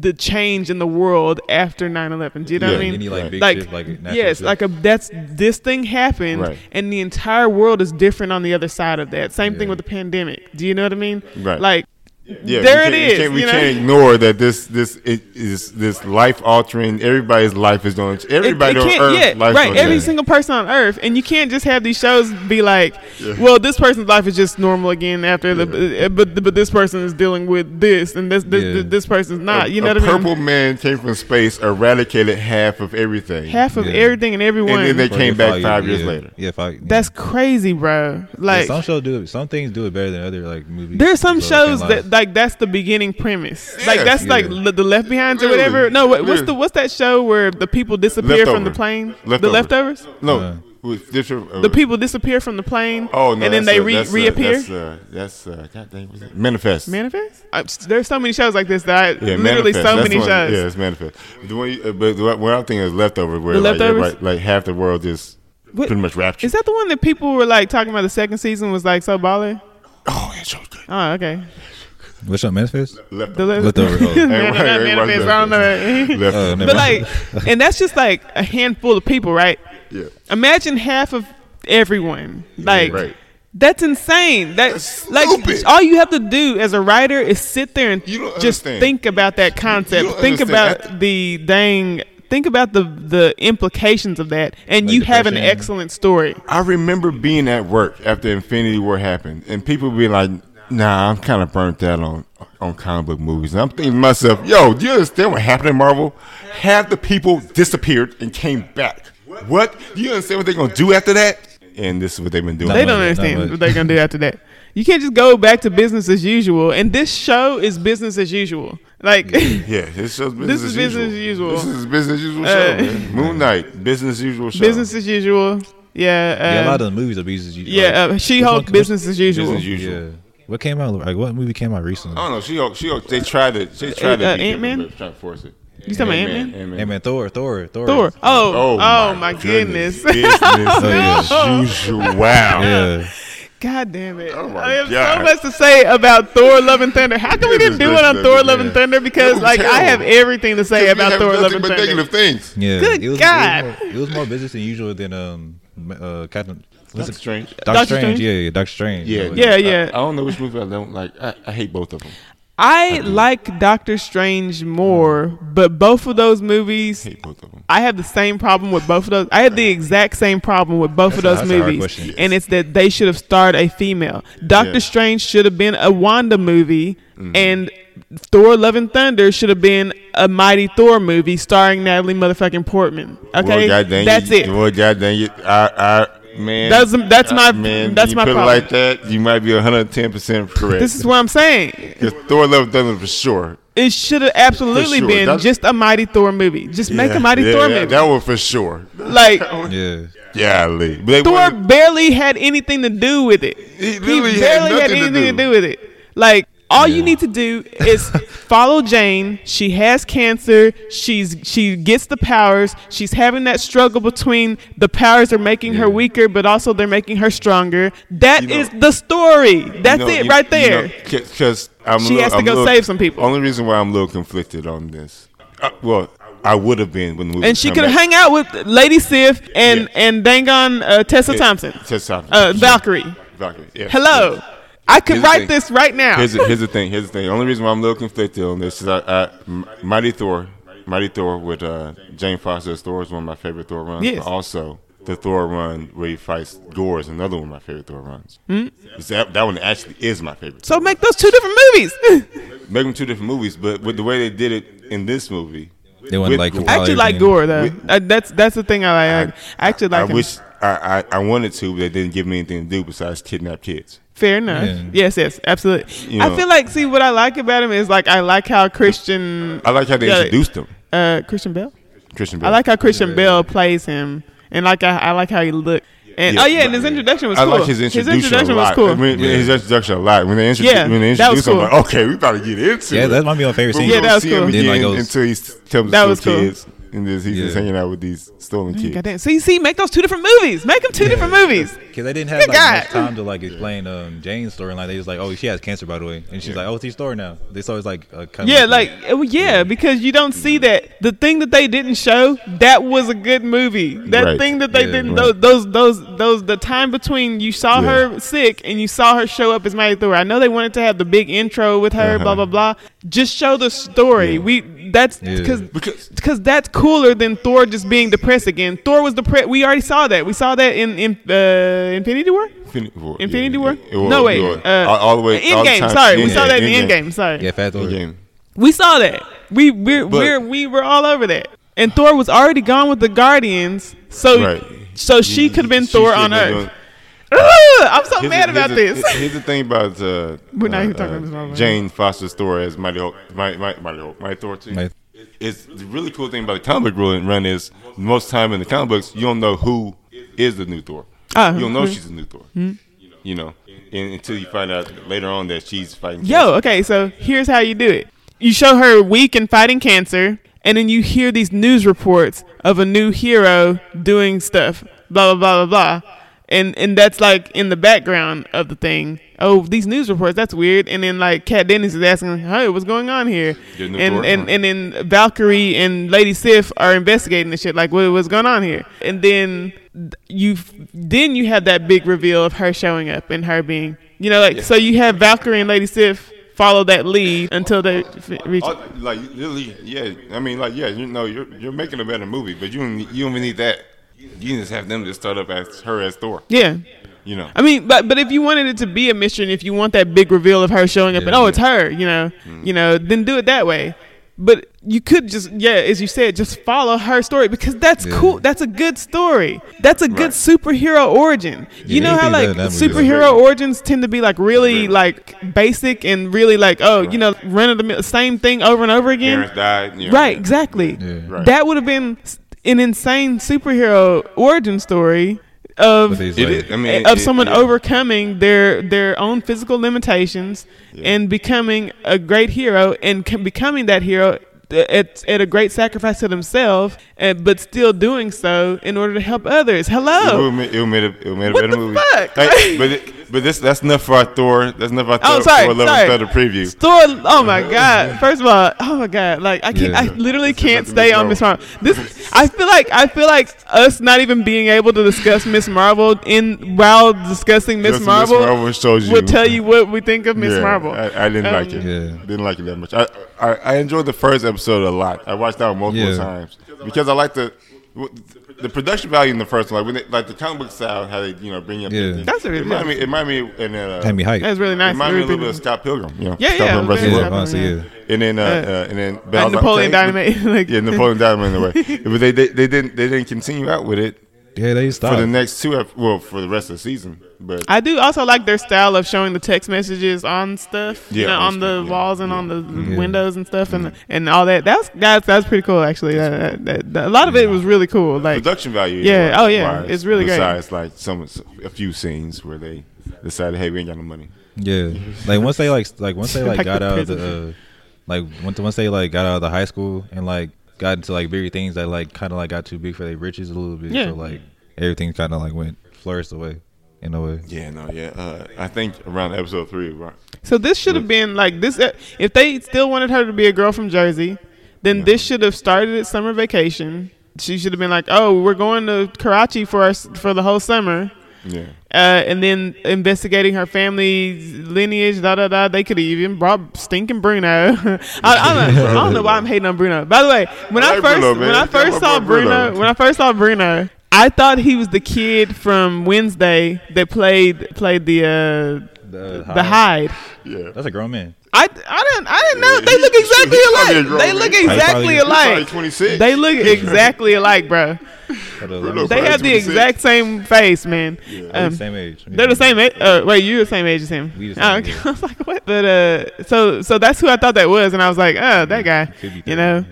the change in the world after 9/11. Do you know what I mean? Any like Right. like shit, like yes, shit. like a that's this thing happened, Right. and the entire world is different on the other side of that. Same thing with the pandemic. Do you know what I mean? Right. Like Yeah, there it is. can't- We can't, you know? can't ignore that this this it is this life altering. Everybody's life is going. Everybody it on Earth, yeah, life right. Every change. single person on Earth, and you can't just have these shows be like, "Well, this person's life is just normal again after the," eh, but but this person is dealing with this, and this this, Yeah. this person's not. A- You know a what I mean? purple man came from space, eradicated half of everything. Half of Yeah. everything and everyone. And then they Or came back five years yeah. later. Yeah, five. That's crazy, bro. yeah, Like. some shows do it. Some things do it better than other like movies. There's some So, shows that lie. Like that's the beginning premise. like Yes. that's like Yeah. le- the Left Behinds or whatever. No, what, what's the what's that show where the people disappear from the Leftover. plane? The leftovers. No, Uh. with different. Uh, The people disappear from the plane. Oh no! and then they re- that's, reappear. That's uh, that's uh, God dang, what's it? Manifest. Manifest. I, there's so many shows like this that I Yeah, literally Manifest. so That's many one- shows. Yeah, it's manifest. The one, you- uh, but the one what I'm thinking is leftover, where The like, Leftovers? like half the world just What- pretty much raptured. Is that the one that people were like talking about? The second season was like so baller. oh, that show's good. Oh, okay. What's up, Manifest? The Leftover. Leftover, oh. Man, Hey, not hey, watch Manifest, I don't know. Leftover. Oh, never but like, and that's just like a handful of people, right? yeah. Imagine half of everyone. Like, right. that's insane. That's That's like stupid. all you have to do as a writer is sit there and You don't just understand. think about that concept. Think understand. about the dang. Think about the the implications of that, and Like you have an excellent story. I remember being at work after Infinity War happened, and people be like, "Nah, I'm kind of burnt out on on comic book movies." And I'm thinking to myself, "Yo, do you understand what happened in Marvel? Half the people disappeared and came back. What? Do you understand what they're gonna do after that?" and this is what they've been doing. They don't much, understand what they're gonna do after that. You can't just go back to business as usual. And this show is business as usual. Like, Yeah, it's just business This is as business usual. as usual. This is business as usual Uh, show, man. Moon Knight, business as usual show. business as usual. Yeah. Uh, yeah, a lot of the movies are business. As usual. Yeah. Uh, She Hulk, business as usual. Business as usual. Yeah. What came out? Like what movie came out recently? I don't know. She Hulk, she Hulk, they tried to, they tried to Uh, Ant-Man? different, trying to force it. You talking about Ant-Man? Ant-Man. Thor, Thor, Thor. Thor. Oh, Oh, oh, my, goodness. Business yeah. as usual. Wow. Yeah. God damn it. Oh my I have God. so much to say about Thor Love and Thunder. How come we didn't do it on Thor Love and. Thunder? Because That was like I have everything to say about Thor Love and but Thunder. negative things. Yeah. Good it was, God. It was, more, it was more business than usual than um uh Captain. What's Doctor? Strange. Doctor, Doctor Strange. Strange? Yeah, yeah, Doctor Strange. Yeah, Yeah, I- yeah. I, don't know which movie I don't like. I, I hate both of them. I like Doctor Strange more, but both of those movies I hate both of them. I have the same problem with both of those. I had the exact same problem with both That's of a- those that's a hard movies, question. and it's that they should have starred a female. Doctor Yeah. Strange should have been a Wanda movie, Mm-hmm. and Thor: Love and Thunder should have been a Mighty Thor movie starring Natalie motherfucking Portman. Okay, Boy, God dang that's you, it. Boy, God dang it. I, I, man. That's- that's I- my- man. that's you my put problem. it like that, you might be 110 percent correct. This is what I'm saying. because Thor: Love and Thunder for sure. It should have absolutely sure. been That's- just a Mighty Thor movie. Just make a Mighty yeah, Thor yeah, movie. That one for sure. like Yeah. Yeah, Lee. But Thor wanted- barely had anything to do with it. He literally had barely had, nothing to anything to do. do. with it. Like all you need to do is follow Jane. She has cancer. She's she gets the powers. She's having that struggle between the powers are making her weaker, but also they're making her stronger. That You know- is the story. That's You know, it right you there. Because I'm a She little- has to I'm go little- save some people. Only reason why I'm a little conflicted on this. Uh, well, I would have been when the movie. and she could hang out with Lady Sif and Yeah. and Dangon uh, Tessa Yeah, Thompson, Tessa Thompson. uh, Valkyrie. Valkyrie. Yeah. Hello. I could Here's write this right now. Here's the, here's the thing. Here's the thing. The only reason why I'm a little conflicted on this is I, I M- Mighty Thor, Mighty Thor with uh, Jane Foster's Thor is one of my favorite Thor runs. Yes. But also, the Thor run where he fights Gore is another one of my favorite Thor runs. That, that one actually is my favorite. so make those two different movies. Make them two different movies, but with the way they did it in this movie, They wouldn't like Gore, I actually like everything. Gore though. With- Uh, that's that's the thing I like. I, actually like I him. wish I, I, I wanted to, but they didn't give me anything to do besides kidnap kids. Fair enough. Yeah. Yes, yes, absolutely. You I feel like see what I like about him is like I like how Christian I like how they Yeah. introduced him, uh Christian Bale. Christian Bale. I like how Christian Bale plays him, and like I, I like how he looked. And Yeah, oh yeah, and his introduction was I cool. like his introduction, his introduction a was cool. I mean, Yeah. His introduction a lot. When they introduced, Yeah, when they that was introduced him, cool. I'm like, okay, we about to get into Yeah, it. that might be my favorite scene. Yeah, don't that was see him cool. Then, again like, goes- until he s- tells That the was cool. kids, and just, he's just hanging out with these stolen kids. Goddamn. See, see, make those two different movies. Make them two different movies. Because they didn't have like, much time to like explain um, Jane's storyline. They just like, oh, she has cancer by the way, and she's like, oh, it's your story now. They saw it's like a kind Yeah, of like uh, yeah, because you don't see that the thing that they didn't show that was a good movie. That Right. thing that they Yeah, didn't right. those, those those those the time between you saw Yeah. her sick and you saw her show up as Mighty Thor. I know they wanted to have the big intro with her, blah Uh-huh. blah blah. Just show the story. Yeah. We that's because Because because that's cooler than Thor just being depressed again. Thor was depressed. We already saw that. We saw that in in uh, Infinity War. Infinity War. Infinity yeah, War? it was- no wait, it was- uh, all, all the way. all game. Sorry, we saw that in the Endgame. Endgame. Sorry, yeah, Fat Thor. Endgame. we saw that. We we're, we're we were all over that. And Thor was already gone with the Guardians, so Right. so she could have been She Thor on Earth. doing- Ugh, I'm so Here's mad the- about here's the- this. Here's the thing about uh, We're not uh, even talking uh, about this. Jane Foster's story as Mighty Hulk, Mighty, Mighty, Mighty Hulk, Mighty Thor too. It's the really cool thing about the comic book run- run is most time in the comic books you don't know who is the new Thor. Ah, you don't know mhm. she's the new Thor. You know, and, until you find out later on that she's fighting. Yo, okay, so here's how you do it. You show her weak and fighting cancer, and then you hear these news reports of a new hero doing stuff, blah blah blah blah blah. And and that's like in the background of the thing. Oh, these news reports, that's weird. And then like Kat Dennings is asking, Hey, what's going on here? And Thor? and, and then Valkyrie and Lady Sif are investigating the shit, like what, what's going on here? And then you then you have that big reveal of her showing up and her being you know, like so you have Valkyrie and Lady Sif follow that lead until they f- reach. All- like literally, yeah. I mean, like, yeah. You know, you're you're making a better movie, but you don't you don't even need that. You can just have them just start up as her as Thor. Yeah, You know, I mean, but but if you wanted it to be a mystery, and if you want that big reveal of her showing up and oh, Yeah. oh, it's her, you know, mm. you know, then do it that way. But you could just, yeah, as you said, just follow her story because that's Yeah. cool. That's a good story. That's a good superhero origin. You know how like superhero origins tend to be like really like basic and really like oh you know running the same thing over and over again. Died. You know, Right, exactly. Yeah. Right. That would have been an insane superhero origin story of It like, is. I mean, of it- someone yeah. overcoming their their own physical limitations and becoming a great hero and c- becoming that hero uh, at, at a great sacrifice to themselves, and, but still doing so in order to help others. It Hello. would it would made a, it would made a What better the movie. fuck? Hey, but it, but this that's enough for our Thor. That's enough for our Oh, Thor, sorry, Thor Love sorry. and Thunder preview. Thor, oh my god! First of all, oh my god! Like I can't, Yeah. I literally This can't stay Miss on Miss Marvel. This, I feel like, I feel like us not even being able to discuss Miss Marvel in while discussing Miss Just Marvel, Marvel shows you. will tell you what we think of Miss Yeah, Marvel. I, I didn't like Um, it. Yeah. Didn't like it that much. I, I I enjoyed the first episode a lot. I watched that one multiple Yeah. times because I like the the production value in the first one. Like when they, like the comic book style, how they you know bring up. Yeah. things. That's really it remind nice. me. It remind me and uh, had me hype. That's really nice. it nice. remind me a little bit of Scott Pilgrim. You know, Yeah, Scott yeah, Pilgrim versus Yeah, the honestly, yeah. And then uh, Uh, uh, and then but I And like, Napoleon okay, Dynamite. like, Yeah, Napoleon Dynamite in the way. But they, they they didn't they didn't continue out with it Yeah, they for the next two ep- well for the rest of the season. But I do also like their style of showing the text messages on stuff, you Yeah, know, on on the yeah. walls and Yeah. on the Yeah. windows and stuff, and and all that. That's that's that's pretty cool, actually. That, that, that- that- a lot of it was really cool. Like, production value. Yeah, like, oh, yeah, wise, it's really great. Besides like some a few scenes where they decided, hey, we ain't got no money. Yeah, like once they like like once they like, Like got the out of the uh, like once once they like got out of the high school and like got into like bigger things that like kind of like got too big for their riches a little bit. Yeah. So like everything kind of like went flourished away in a way. Yeah, no, yeah. Uh, I think around episode three, right? So this should have been like this. uh, If they still wanted her to be a girl from Jersey, then this should have started at summer vacation. She should have been like, "Oh, we're going to Karachi for us for the whole summer," Yeah. uh, and then investigating her family's lineage. Da da da. They could have even brought stinking Bruno. I, I, don't, I don't know why I'm hating on Bruno. By the way, when I I, like first Bruno, when I first my saw Bruno, Bruno. when I first saw Bruno, I thought he was the kid from Wednesday that played played the uh, The, the Hyde. Yeah. That's a grown man. I, I didn't I didn't know Yeah, they he- look he- exactly he's probably a alike. grown They look exactly alike. 26. They look exactly alike, bro. Bruno They probably have the exact same face, man. Yeah. They're Um, the same age. they're the same age. Uh, wait, you're the same age as him. We the Oh, same okay. age. I was like, what? But uh, so so that's who I thought that was, and I was like, oh, that guy. Could be You know?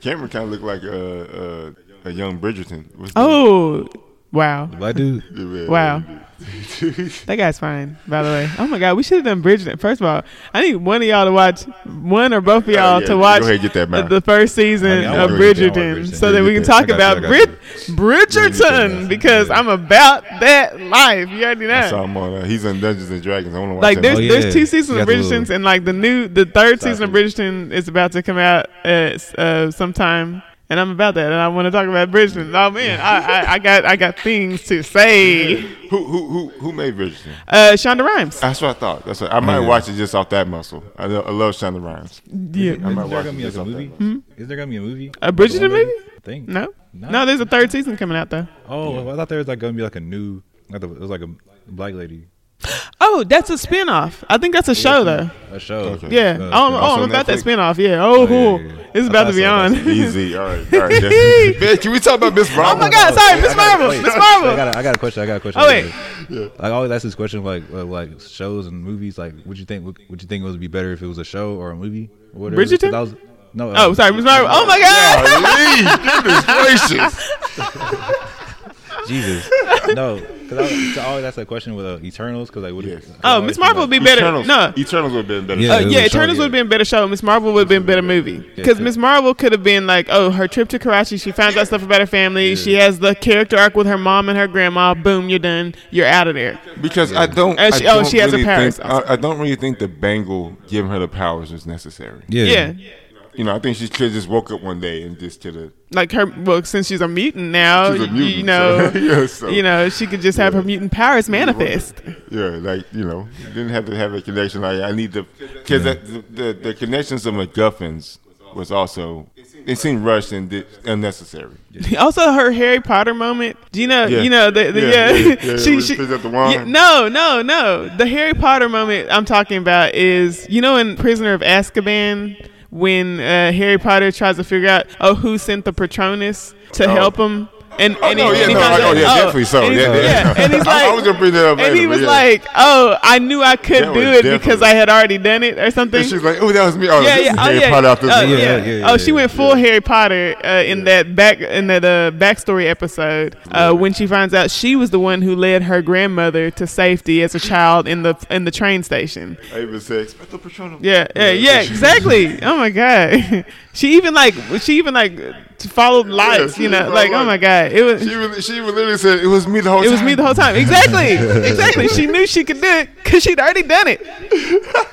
Cameron kind of looked like uh, uh, a young Bridgerton. What's his Oh, wow, Black dude. wow. Yeah. That guy's fine, by the way. Oh my God, we should have done Bridgerton. First of all, I need one of y'all to watch, one or both of y'all Oh, yeah, to watch ahead get that the, the first season I mean, of wanna read it, I wanna Bridgerton, so that we can Yeah, talk I you, about I Brid- Bridgerton because I'm about that life. You already I saw know. him on. Uh, he's on Dungeons and Dragons. I want to watch Like there's Oh, yeah. there's two seasons of got the Bridgertons, and like the new the third season of Sorry. Bridgerton is about to come out uh, uh, sometime. And I'm about that, and I want to talk about Bridgerton. Oh man, I, I, I got I got things to say. who who who who made Bridgerton? Uh, Shonda Rhimes. That's what I thought. That's what I might Yeah. watch it just off that muscle. I, lo- I love Shonda Rhimes. Yeah, I Is might there watch gonna it be like just a off movie? that. Is there gonna be a movie? A Bridgerton movie? I think. No, No. no. There's a third season coming out though. Oh, I thought there was like gonna be like a new. Like the, it was like a black lady. Oh, that's a spinoff. I think that's a show though. A show. Okay. Yeah. Uh, oh, I'm- oh, I'm about that Netflix? spinoff. Yeah. Oh, yeah, cool. yeah, yeah. It's about to be so, on. Easy. All right. All right. Man, can we talk about Miss Marvel? Oh my God, sorry, Miss I gotta- Marvel, Miss I Marvel. got, a, I got a question. I got a question. Oh, wait. Like, I always ask this question, like, uh, like shows and movies. Like, would you think? Would, would you think it would be better if it was a show or a movie? Or whatever? Bridgerton? 'Cause I was, no. Oh, uh, sorry, Miss Marvel. Oh my God. Golly, goodness gracious. Jesus. no, because I, I always ask that question with uh, Eternals. Because like, would Yes. Oh, Miss Marvel would be better. Eternals. No. Eternals would have been better. Yeah, Uh, yeah, Eternals yeah. would have been better show. Miss Marvel would have been better movie. Because Miss Marvel could have been like, oh, her trip to Karachi, she finds out stuff about her family. She has the character arc with her mom and her grandma. Boom, you're done. You're out of there. Because I don't. And she- I oh, don't she has her really powers Think. I, I don't really think the Bangle giving her the powers was necessary. yeah, Yeah. You know, I think she could just woke up one day and just to the. Like her, well, since she's a mutant now, She's a you- mutant, you know, so- yeah, so- you know, she could just have her mutant powers manifest. Yeah, like you know, didn't have to have a connection. Like I need the because the, the the connections of MacGuffins was also it seemed rushed and unnecessary. Also, her Harry Potter moment. Do you know? Yeah. You know the, the Yeah, yeah. yeah, yeah, she, she up the wand. yeah, no, no, no. The Harry Potter moment I'm talking about is you know in Prisoner of Azkaban when uh, Harry Potter tries to figure out oh who sent the Patronus to Oh. help him. And, Oh, and no, yeah, and no, finds oh, out- yeah, definitely so. And Yeah, yeah, yeah. and he's like, I was gonna bring that up and he was yeah. like, "Oh, I knew I could That do was it because I had already done it, or something." And she's like, "Oh, that was me." Oh, yeah, yeah, is oh, Harry yeah. Potter off this oh, movie. yeah. Yeah, yeah, oh, she went full Harry Potter uh, in that back in that uh, backstory episode uh, when she finds out she was the one who led her grandmother to safety as a child in the in the train station. I even said, "Expecto Patronum." Yeah, yeah, yeah, exactly. Oh my god, she even like she even like followed lights. she you know, like oh my god, it was She was, she was literally said, "It was me the whole time. it time." was me the whole time. Exactly. exactly. She knew she could do it because she'd already done it.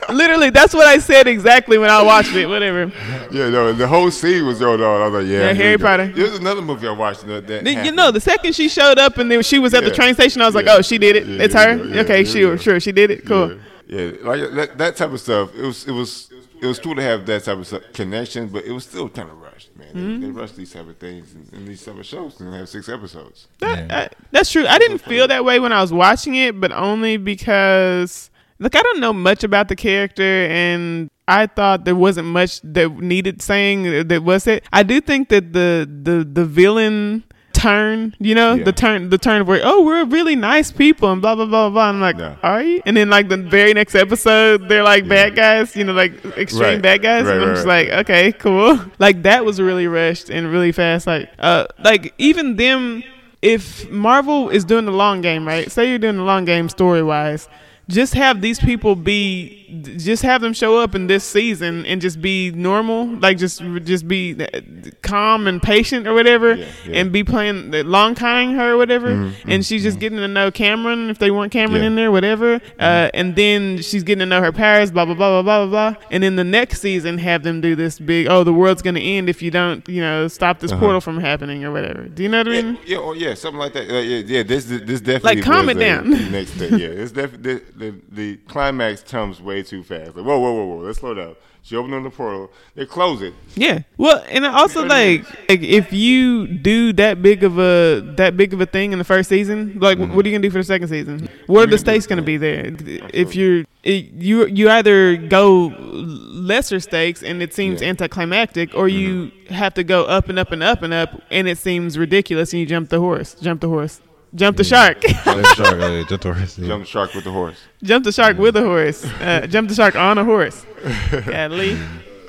Literally, that's what I said exactly when I watched it. Whatever. Yeah, no, the whole scene was going on. I was like, "Yeah." Yeah, Harry. Potter. There's another movie I watched that. that you know, the second she showed up and then she was at the train station, I was like, oh, she did it. Yeah, it's her. Yeah, okay, sure, sure, she did it. Cool. Yeah, yeah, like that, that type of stuff. It was, it was, it was cool to have that type of connection, but it was still kind of rushed, man. They- Mm-hmm. They, rushed these type of things in, in these type of shows and have six episodes. That, Yeah. I- that's true. I didn't feel that way when I was watching it, but only because, look, I don't know much about the character, and I thought there wasn't much that needed saying that was it. I do think that the the the villain turn, you know, Yeah. the turn the turn of where oh we're really nice people and blah blah blah blah. I'm like, Yeah. are you? And then like the very next episode, they're like bad guys, you know, like extreme Right. bad guys. Right, and I'm right, just like, okay, cool. Like that was really rushed and really fast. Like, uh, like even them, if Marvel is doing the long game, right? Say you're doing the long game story wise, just have these people be, just have them show up in this season and just be normal, like just just be uh, calm and patient or whatever, Yeah, yeah. and be playing the long conning her or whatever, and she's just getting to know Cameron if they want Cameron Yeah. in there, whatever, uh, and then she's getting to know her powers, blah blah blah blah blah blah and in the next season have them do this big, oh the world's gonna end if you don't, you know, stop this portal from happening or whatever. Do you know what I mean? Yeah, yeah, or yeah, something like that. Uh, yeah, yeah, this this definitely Like, calm it down. next step. Yeah, it's definitely the, the climax comes way too fast. Like whoa, whoa, whoa, whoa, let's slow down. She opened up the portal, they close it. Yeah. Well, and also like, like if you do that big of a that big of a thing in the first season, like Mm-hmm. what are you gonna do for the second season? What are the stakes gonna be there? If you're it, you you either go lesser stakes and it seems Yeah. anticlimactic, or you have to go up and up and up and up and it seems ridiculous and you jump the horse, jump the horse, jump the shark, Jump shark, uh, jump the horse, yeah. Jump the shark with the horse. jump the shark with a horse, uh, jump the shark on a horse. Godly.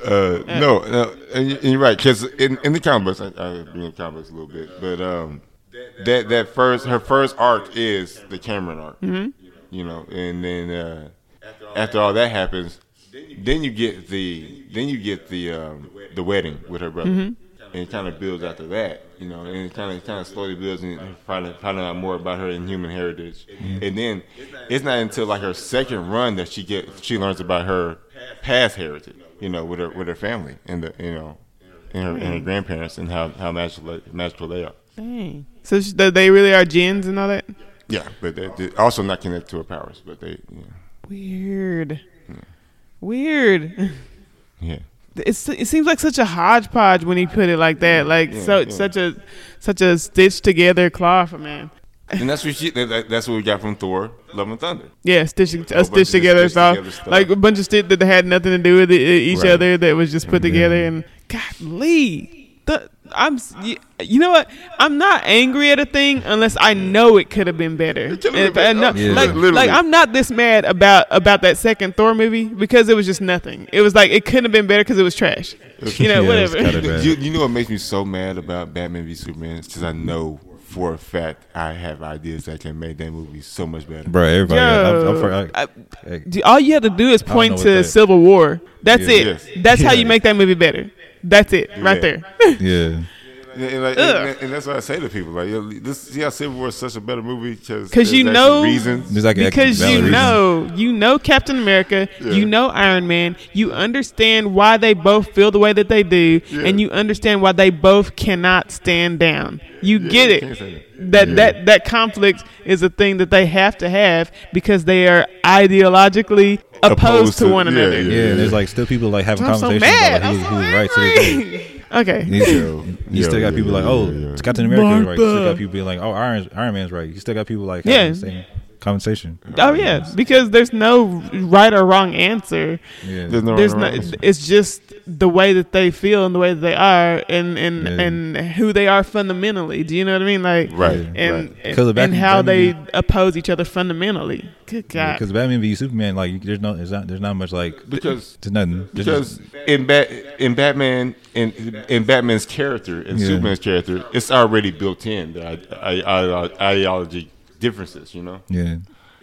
Uh, no, no, and you- and you're right. Because in, in the comic books, I, I bring in comic books a little bit, but um, that that first her first arc is the Cameron arc. Mm-hmm. You know, and then uh, after all that happens, then you get the then you get the um, the wedding with her brother, and it kind of builds after that. You know, and it kind of kind of slowly builds and finding finding out more about her inhuman heritage, mm-hmm. and then it's not until like her second run that she get she learns about her past heritage. You know, with her with her family and the you know, and her and her mm. grandparents and how how magical magical they are. Dang. So sh- th- they really are djinns and all that. Yeah, but they, they're also not connected to her powers, but they yeah. Weird. Weird. yeah. It's, it seems like such a hodgepodge when he put it like that. Like Yeah, so yeah. such a such a stitched together cloth, man. And that's what she. That, that- that's what we got from Thor: Love and Thunder. Yeah, stitch a of stitched together stuff. together. Like a bunch of shit that had nothing to do with it, each Right. other that was just put together and golly. The, I'm s- y- you know what? I'm not angry at a thing unless I know it could have been better. been If I know- Yeah. Like, Literally. like I'm not this mad about about that second Thor movie because it was just nothing. It was like it couldn't have been better because it was trash. You know, Yeah, whatever. You, you know what makes me so mad about Batman v Superman? Because I know for a fact I have ideas that can make that movie so much better. Bro, everybody. I'm, I'm Yo, for, I, I- All you have to do is point to that- Civil War. That's Yeah. it. Yes. That's how you make that movie better. That's it, right there. yeah. And, and, like, and, and that's what I say to people. Like, yo, this, see how Civil War is such a better movie because Because you know, reasons. Like because you reasons. know, you know Captain America, Yeah. you know Iron Man, you understand why they both feel the way that they do, Yeah. and you understand why they both cannot stand down. You get you can't say it. that. That Yeah. that that conflict is a thing that they have to have because they are ideologically opposed, Opposed to, to- one yeah, another. yeah. Yeah, there's like still people like having I'm so conversations mad. about I'm so who, who's right to this day. Angry. Okay. You, Yo, you yo, still got yo, people yo, like, yo, oh, yo. it's Captain America right. You still got people being like, oh, Iron, Iron Man's right. You still got people like Yeah. having the same conversation. Oh yeah, because there's no right or wrong answer. Yeah, There's no There's right no. or wrong answer. It's just the way that they feel and the way that they are, and and Yeah. and who they are fundamentally. Do you know what I mean? Like Right. and right. and, Because of and Batman- how they Batman- oppose each other fundamentally. Good God. because Batman v Superman, like there's no, there's not, there's not much like, Because there's nothing. There's because just- in Bat in Batman in in Batman's character and Yeah. Superman's character, it's already built in the I- I- I- differences, you know. yeah,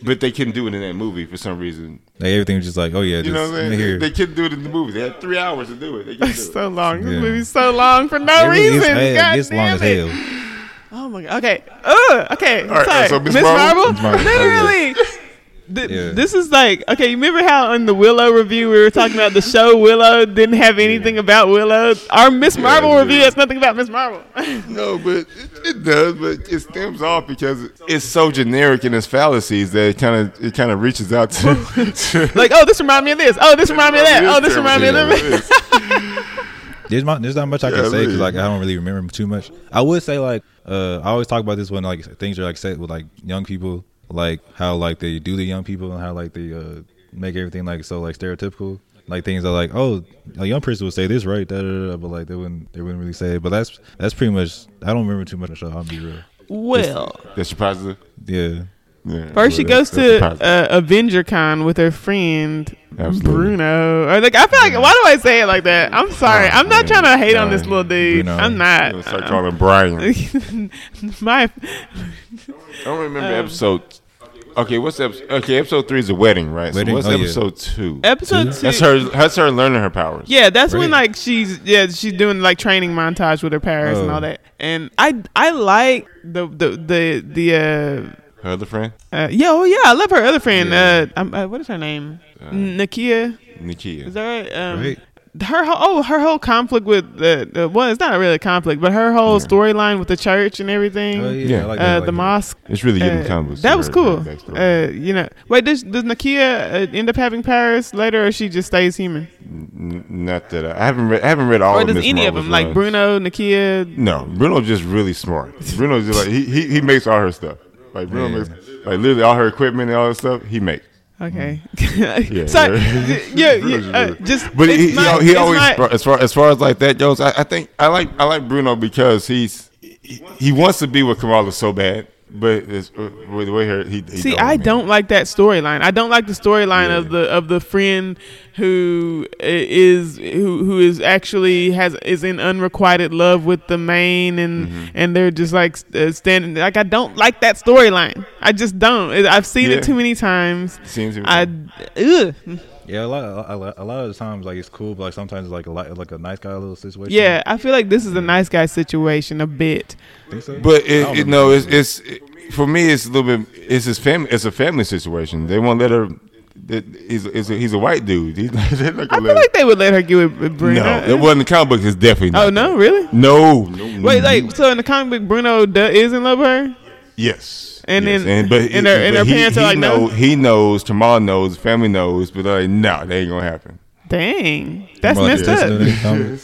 But they couldn't do it in that movie for some reason. like everything was just like, oh yeah, just You know what I'm saying? here. They couldn't do it in the movie. They had three hours to do it. They couldn't do it. so long. This Yeah. movie's so long for no It really reason. hey, God it gets long damn as hell. Oh my god. Okay. Ugh. Okay. right, Sorry. so Miss Miss Marvel? Marvel. Miss Marvel. Literally. Oh, Th- Yeah. This is like okay. You remember how in the Willow review we were talking about the show Willow didn't have anything about Willow. Our Miss Marvel yeah. review has nothing about Miss Marvel. No, but it, it does. But it stems off because it's so generic in its fallacies that it kind of it kind of reaches out to. to like oh, this remind me of this. Oh, this remind me of that. Oh, this remind me of Yeah, that. There's not, there's not much I Yeah, can say because like I don't really remember too much. I would say like uh, I always talk about this when like things are like set with like young people, like how like they do the young people and how like they uh, make everything like so like stereotypical. Like things are like, oh, a young person would say this right, da, da, da, da, but like they wouldn't they wouldn't really say it. But that's that's pretty much. I don't remember too much of the show. I'll be real. Well, That's your positive. Yeah, Yeah. first she goes that's- that's to your uh, Avenger Con with her friend Absolutely. Bruno. Or like I feel like why do I say it like that? I'm sorry. I'm not man. trying to hate on this little dude. Bruno. I'm not. I'm gonna start calling him Brian. My I don't remember Um, episode. Okay, what's episode? Okay, episode three is a wedding, right? Wedding? So what's Oh, yeah. episode two? episode two. That's her. That's her learning her powers. Yeah, that's when like she's yeah she's doing like training montage with her parents and Oh. all that. And I I like the the the the uh, Her other friend, uh yeah oh yeah I love her other friend Yeah. uh, um, uh what is her name Nakia Nikia. is that right um, Right. Her whole oh her whole conflict with the, the well it's not really a conflict but her whole Yeah. storyline with the church and everything oh, Yeah. I like uh, that, I like the that. mosque It's really giving uh, comic books. that was cool. her. Uh, you know, wait, does does Nakia uh, end up having powers later, or she just stays human? N- not that I, I haven't read. I haven't read all or of does Miss any of Marvel's them, like. Bruno, Nakia? No, Bruno's just really smart. Bruno's just like he, he he makes all her stuff. Like Bruno Yeah. makes like literally all her equipment and all that stuff. He makes. Okay. Yeah, so, yeah. yeah, yeah, uh, just But it's he, he, not- al- he always not- as far as far as like that goes. I, I think I like I like Bruno because he's he, he wants to be with Kamala so bad, but it's, uh, with the way her he, he See, I don't like that storyline. I don't like the storyline Yeah. of the of the friend who is who who is actually has is in unrequited love with the main, and Mm-hmm. and they're just like uh, standing like I don't like that storyline. I just don't. I've seen Yeah. it too many times. Seems I ugh. Yeah, a lot, a lot, a lot of the times like it's cool, but like sometimes like a lot, like a nice guy little situation. Yeah, I feel like this is a nice guy situation a bit. think so. But I it, it, no, it's, it's for me. It's a little bit. It's his family. It's a family situation. They won't let her. That he's he's a, he's a white dude. He's not, they're not I feel let like they would let her get with, with her. Bruno. No, it wasn't the comic book. It's definitely. Not oh no, really? No, no. Wait, like so in the comic book, Bruno is in love with her. Yes. And yes. then- but, and her- and but her he, parents are he like, no? He knows. Jamal knows. Family knows. But they're like, no, that ain't gonna happen. Dang, that's More messed up. than they come-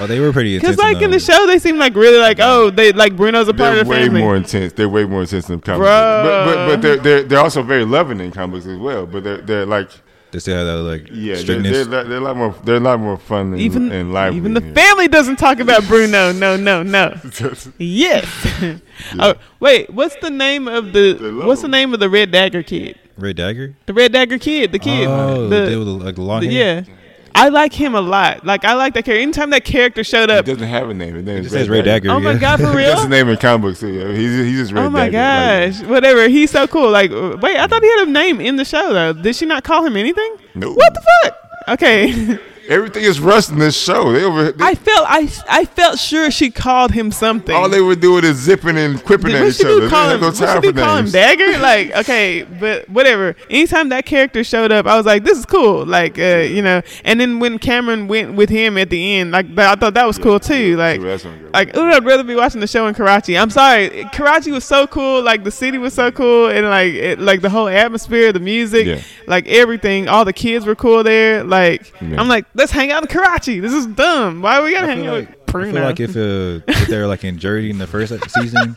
oh, they were pretty intense. Because like in the show, they seem like really like oh they like Bruno's a part They're of the way family. more intense. They're way more intense than comics. Bruh. But, but but they're they're they're also very loving in comics as well. But they're they're like They still have that like yeah, they're, they're, they're a lot more they're a lot more fun and, even and lively. even the here. family doesn't talk about Bruno. No, no, no. Yes. oh wait, what's the name of the what's the name of the Red Dagger kid? Red Dagger. The Red Dagger kid, the kid. Oh, the, the, dude with the, like the long the- hair. yeah. I like him a lot. Like I like that character. Anytime that character showed He up, doesn't have a name. His name It is just says Red Dagger. oh my yeah. god, for real? That's real? his name in comic books. too. Yeah. He's he's just Red Oh my Dagger. Like, gosh! Whatever. He's so cool. Like, wait, I thought he had a name in the show though. Did she not call him anything? no. What the fuck? Okay. Everything is rust in this show. They over. They, I felt I I felt sure she called him something. all they were doing is zipping and quipping at each other. call him? no time for call him. Dagger? Like, okay, but whatever. Anytime that character showed up, I was like, this is cool. Like, uh, you know. And then when Cameron went with him at the end, like, I thought that was cool too. Like, See, I'm good. like, ooh, I'd rather be watching the show in Karachi. I'm sorry, Karachi was so cool. Like, the city was so cool, and like, it, like the whole atmosphere, the music, Yeah. like everything. All the kids were cool there. Like, Yeah. I'm like, let's hang out in Karachi. This is dumb. Why are we gotta hang feel out like, with I feel like if uh, if they're like in Jersey in the first season,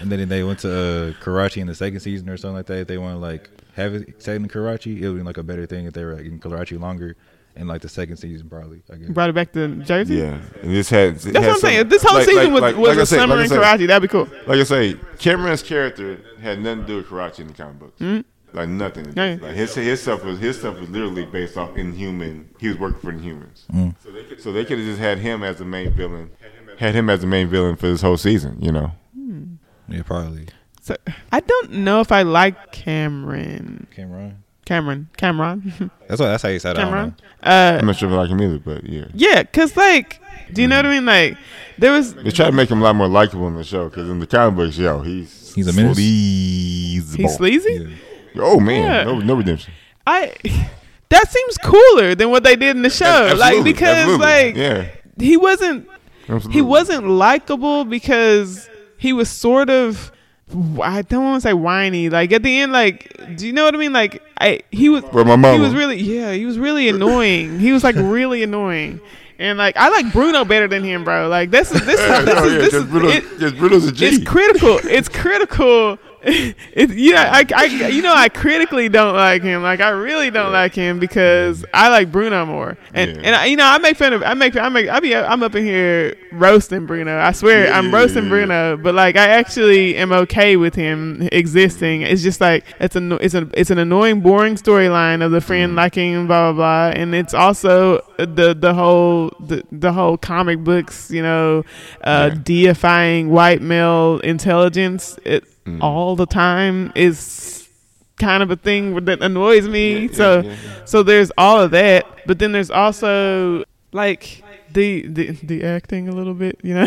and then they went to uh, Karachi in the second season or something like that. If they want to like have it set in Karachi, it would be like a better thing if they were like, in Karachi longer. In like the second season, probably. I guess. Brought it back to Jersey. Yeah, and this had. That's what I'm saying. If this whole season was, was a summer in Karachi, that'd be cool. Like I say, Cameron's character had nothing to do with Karachi in the comic books. Mm-hmm. Like nothing. Yeah. Like his his stuff was his stuff was literally based off Inhuman. He was working for Inhumans. Mm. So they could have just had him as the main villain. Had him as the main villain for this whole season. You know. Yeah, probably. So I don't know if I like Cameron. Cameron. Cameron. Cameron. That's what. That's how you said. it. I Cameron. Uh, I'm not sure if I like him either, but yeah. yeah, cause like, do you know what I mean? Like, there was They tried to make him a lot more likable in the show because in the comic books, yo, he's He's a menace? sleazeball. he's sleazy. Yeah. Oh man, Yeah. no, no redemption. I that seems cooler than what they did in the show. like because absolutely. like yeah, he wasn't absolutely. he wasn't likable because he was sort of I don't want to say whiny. Like at the end, like do you know what I mean? Like I he was Where my mama? he was really yeah he was really annoying. he was like really annoying. And like I like Bruno better than him, bro. Like this is this is this no, is, yeah, this is it- just Bruno's a G. it's critical. It's critical. It, you know, I, I, you know, I critically don't like him. Like, I really don't like him because I like Bruno more. And Yeah. and I, you know, I make fun of, I make, I make, I be, I'm up in here roasting Bruno. I swear, Yeah, I'm roasting Bruno. But like, I actually am okay with him existing. It's just like it's a, it's a, it's an annoying, boring storyline of the friend liking blah blah blah, and it's also the the whole the, the whole comic books, you know, uh, Yeah. deifying white male intelligence it, Mm. all the time is kind of a thing that annoys me. Yeah, so yeah, yeah. so there's all of that, but then there's also like the the, the acting a little bit, you know,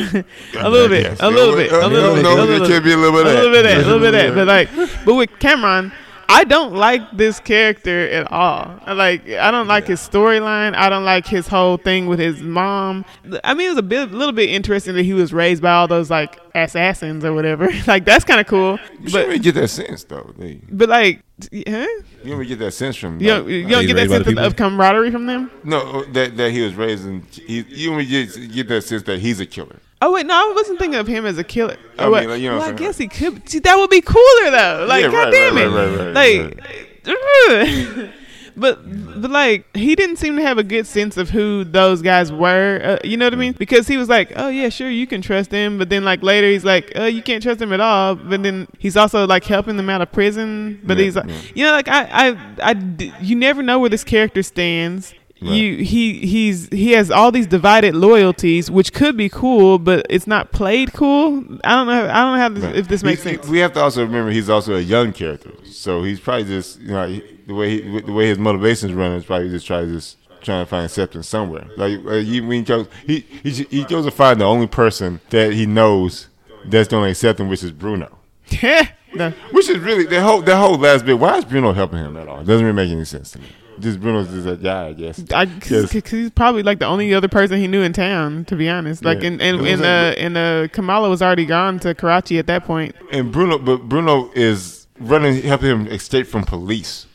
a little bit, a little bit, Uh, a little bit, a little be a little bit a little bit of that. that, a little bit. But like, but with Cameron, I don't like this character at all. I like, I don't like his storyline. I don't like his whole thing with his mom. I mean, it was a bit, little bit interesting that he was raised by all those like assassins or whatever. like that's kind of cool. You But really get that sense though. But like, huh? You don't really get that sense from. You don't, you don't get that sense of, of camaraderie from them. no, that that he was raised in. He, you don't really get, get that sense that he's a killer. Oh wait, no, I wasn't thinking of him as a killer. I Oh, wait. mean, like, you know well, I guess he could. See, that would be cooler though. Like, Yeah, god right, damn right, it, right, right, right, like. But, but like he didn't seem to have a good sense of who those guys were. Uh, you know what I mean? Because he was like, "Oh yeah, sure, you can trust him," but then like later he's like, "Oh, you can't trust him at all." But then he's also like helping them out of prison. But Yeah, he's like, yeah. you know, like I I I you never know where this character stands. Right. You he he's he has all these divided loyalties, which could be cool, but it's not played cool. I don't know. I don't know how this, Right. if this makes He's- sense. We have to also remember he's also a young character, so he's probably just you know the way he, the way his motivations run is probably just try to just trying to find acceptance somewhere. Like uh, he, he chose, he he he chose to find the only person that he knows that's going to accept him, which is Bruno. no. Which is really that whole that whole last bit. Why is Bruno helping him at all? It doesn't really make any sense to me. Just Bruno's just that guy, I guess. I, cause, he's probably like the only other person he knew in town, to be honest. Like, Yeah. and and That's and, uh, I'm and uh, Kamala was already gone to Karachi at that point. And Bruno, but Bruno is running, helping him escape from police.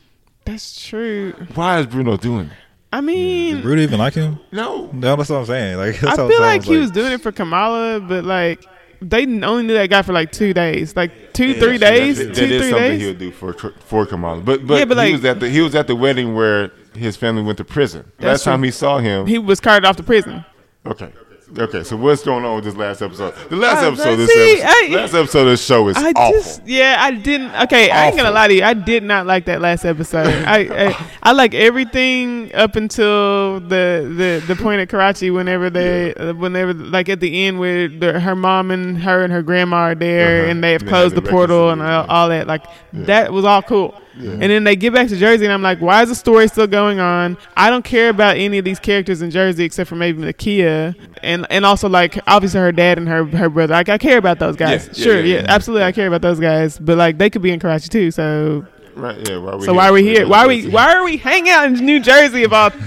That's true. Why is Bruno doing that? I mean, Did Rudy even like him? No, No, that's what I'm saying. Like, I that's what I'm feel saying. like he was doing it for Kamala, but like they only knew that guy for like two days, like two, three Yeah, days, That, two, that is three something days. He'll do for for Kamala. But but, Yeah, but, he was at the he was at the wedding where his family went to prison. That's Last time true. he saw him. He was carted off to prison. okay. Okay, so what's going on with this last episode? The last Uh, episode, of this see, episode, I- last episode of this show is I awful. just yeah, I didn't. Okay, I ain't gonna lie to you. I did not like that last episode. I, I I like everything up until the the the point at Karachi. Whenever they uh, whenever like at the end where the, her mom and her and her grandma are there Uh-huh. and they have They closed have the portal and all, all that. Like that was all cool. And then they get back to Jersey, and I'm like, why is the story still going on? I don't care about any of these characters in Jersey except for maybe Nakia, and and also like obviously her dad and her her brother. Like I care about those guys. Yeah, yeah, sure, yeah, yeah, yeah. absolutely, I care about those guys. But like they could be in Karachi too. So Right? Yeah. Why are we so why are we here? Why are we why are we hanging out in New Jersey? About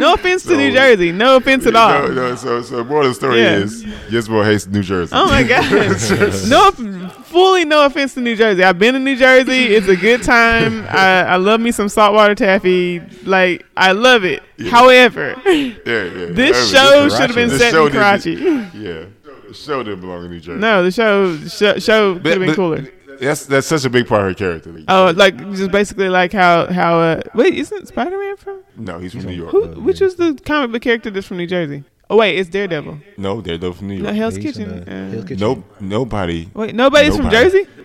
no offense to New Jersey, no offense at all. No, no, so, so more of the story Yeah. is Gizmo hates New Jersey. Oh my god! no, fully no offense to New Jersey. I've been in New Jersey. It's a good time. I, I love me some saltwater taffy. Like I love it. However, yeah, yeah. this show should have been this set in Karachi. to- Yeah. the show didn't belong in New Jersey. No, the show show, show could have been but cooler. That's that's such a big part of her character. Oh, like just basically like how how uh wait isn't Spider Man from no, he's from New York. who? Which is the comic book character that's from New Jersey? Oh wait, it's Daredevil. No, they're from New No, York. Hell's He's Kitchen. the uh, Hell's Kitchen. Nope, nobody. Wait, nobody's from Jersey.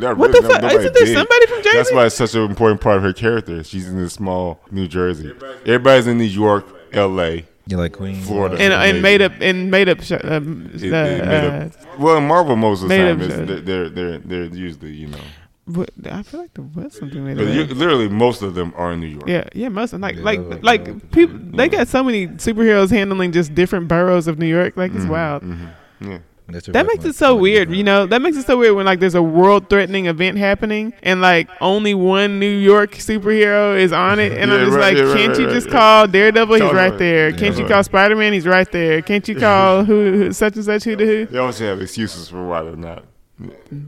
Not What really, the fuck? Isn't there did. somebody from Jersey? That's why it's such an important part of her character. She's in this small New Jersey. Everybody's in New York, L.A. You like Queen, Florida. and and made up and made up. Sh- um, It- it uh, made uh, up- well, in Marvel, most of the time, is they're, they're they're they're usually you know, what- I feel like there was something made but up. you, literally most of them are in New York. Yeah, yeah, most like Yeah, like like, like people. They got so many superheroes handling just different boroughs of New York. Like it's wild. hmm Yeah. That's That makes it so weird, you know. That makes it so weird when like there's a world-threatening event happening and like only one New York superhero is on it, and Yeah, I'm just right, like, yeah, can't right, you right, just yeah. call Daredevil? He's right right. there. Yeah, Can't you right. call Spider-Man? He's right there. Can't you call who, who such and such who to who? They always have excuses for why they're not.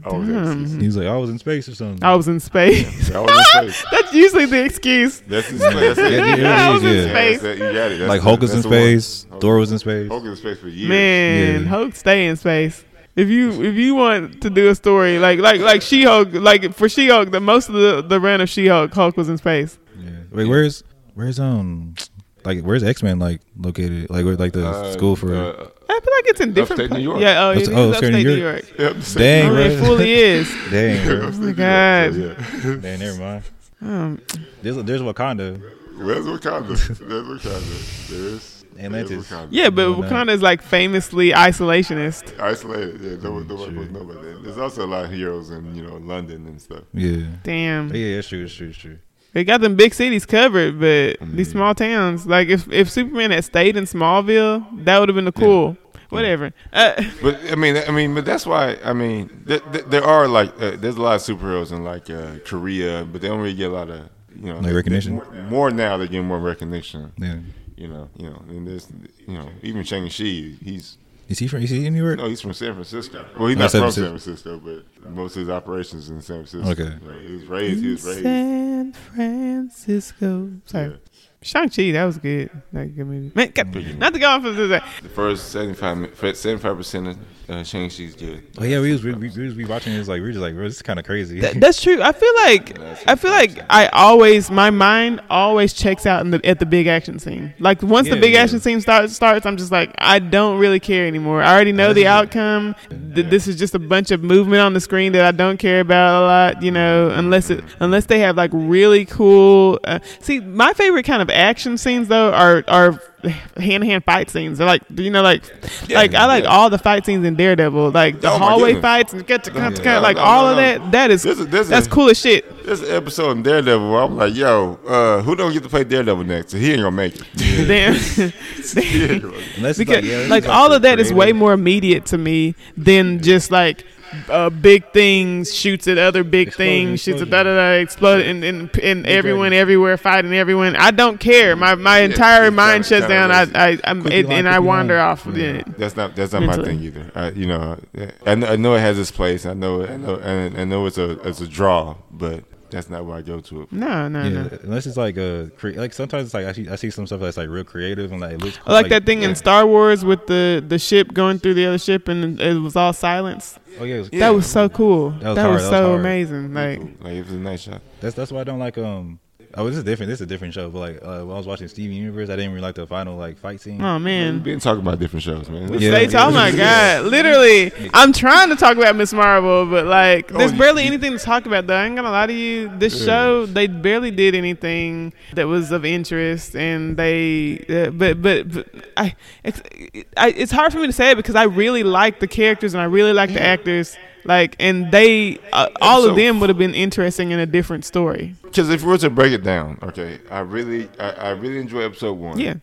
Always have Damn. He's like, I was in space or something. I was in space. They always in space. That's usually the excuse. That's his That's it. Yeah, I was is, in yeah. Yeah, space. that's it. You got it. That's like the- Hulk is in that's the space. Thor was in space. Hulk is in space for years. Man, Yeah. Hulk stay in space. If you if you want to do a story like like like She Hulk, like for She Hulk, the most of the the run of She Hulk, Hulk was in space. Yeah. Wait, where's where's um like where's X Men like located? Like where like the Uh, school for uh, I feel like it's in different Upstate New York. Yeah, oh, it Ups- oh, upstate upstate New New York. yep, Dang, Oh, it fully is. Dang, bro. Oh my god. So, yeah. Dang, never mind. Um, There's there's Wakanda. Where's Wakanda? There's Wakanda. There's Atlantis. Wakanda. yeah, but Why? Wakanda is like famously isolationist. Isolated. Yeah, no, one- no one True. would know about that. There's also a lot of heroes in you know London and stuff. Yeah. Damn, Yeah, that's true. That's true. That's true. They got them big cities covered, but Mm. these small towns, like if if Superman had stayed in Smallville, that would have been the cool. Whatever. Uh, But I mean, I mean, but that's why I mean, th- th- there are like uh, there's a lot of superheroes in like uh, Korea, but they don't really get a lot of you know Like recognition? More, more now, they get more recognition. Yeah. You know, you know, and there's you know even Shang Chi, he's Is he from? Is he in New York? no, he's from San Francisco. Well, he's Oh, not San from Francisco. San Francisco, but most of his operations in San Francisco. Okay. You he was raised. He was raised. San Francisco. Sorry. Yeah. Shang Chi, that was good. That was good movie. Man, God, not to go off of this. The first 75 percent of uh, Shang Chi's good. Oh yeah, we was we, we, we was rewatching this like we were just like, bro, this is kind of crazy. That, that's true. I feel like I feel like I always my mind always checks out in the, at the big action scene. Like once the big yeah. action scene starts, starts, I'm just like I don't really care anymore. I already know the outcome. Th- This is just a bunch of movement on the screen that I don't care about a lot. You know, unless it unless they have like really cool. Uh, see, my favorite kind of action scenes though are are hand to hand fight scenes. They're like you know like like I like yeah. all the fight scenes in Daredevil, like the Oh, hallway fights and get to cut to Yeah. cut, like No, all no, of no. that. That is There's a- there's that's a- cool as shit. There's an episode in Daredevil where I'm like, yo, uh, who don't get to play Daredevil next? So he ain't gonna make it. Damn. He ain't gonna- Unless it's because like, yeah, like all of that is creative. way more immediate to me than just like uh, big things shoots at other big Explosion, things shoots at explosion. da da da explode and and, and everyone everywhere fighting everyone. I don't care. My my entire it's mind kinda- shuts down. I kinda I I'm, it, and I wander line. off. Yeah. Yeah. That's not that's not my thing either. I, you know, I know, I know it has its place. I know I know and I know it's a it's a draw, but that's not where I go to it. No no Yeah, no. unless it's like a cre- like sometimes it's like I see I see some stuff that's like real creative and like it looks I like that thing yeah. in Star Wars with the the ship going through the other ship and it was all silence. Oh yeah, it was- Yeah. That was so cool. That That was, was that was so hard. amazing. Like Like it was a nice shot. that's that's why I don't like um. Oh, this is different. This is a different show. But like uh, when I was watching Steven Universe, I didn't really like the final like fight scene. oh man, We've man. been talking about different shows, man. Yeah. States, oh my god! Literally, I'm trying to talk about Miss Marvel, but like, there's you- barely you- anything to talk about. Though I ain't gonna lie to you, this Yeah. show they barely did anything that was of interest, and they, uh, but but, but I, it's, I, it's hard for me to say it because I really like the characters and I really like the actors, like, and they, uh, all of them would have been interesting in a different story. Because if we were to break it down, okay, I really I, I really enjoy episode one. Yeah,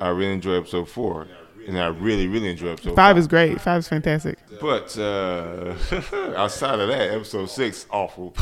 I really enjoy episode four, and I really really enjoy episode five is great. Five is fantastic. But uh, outside of that, episode six awful.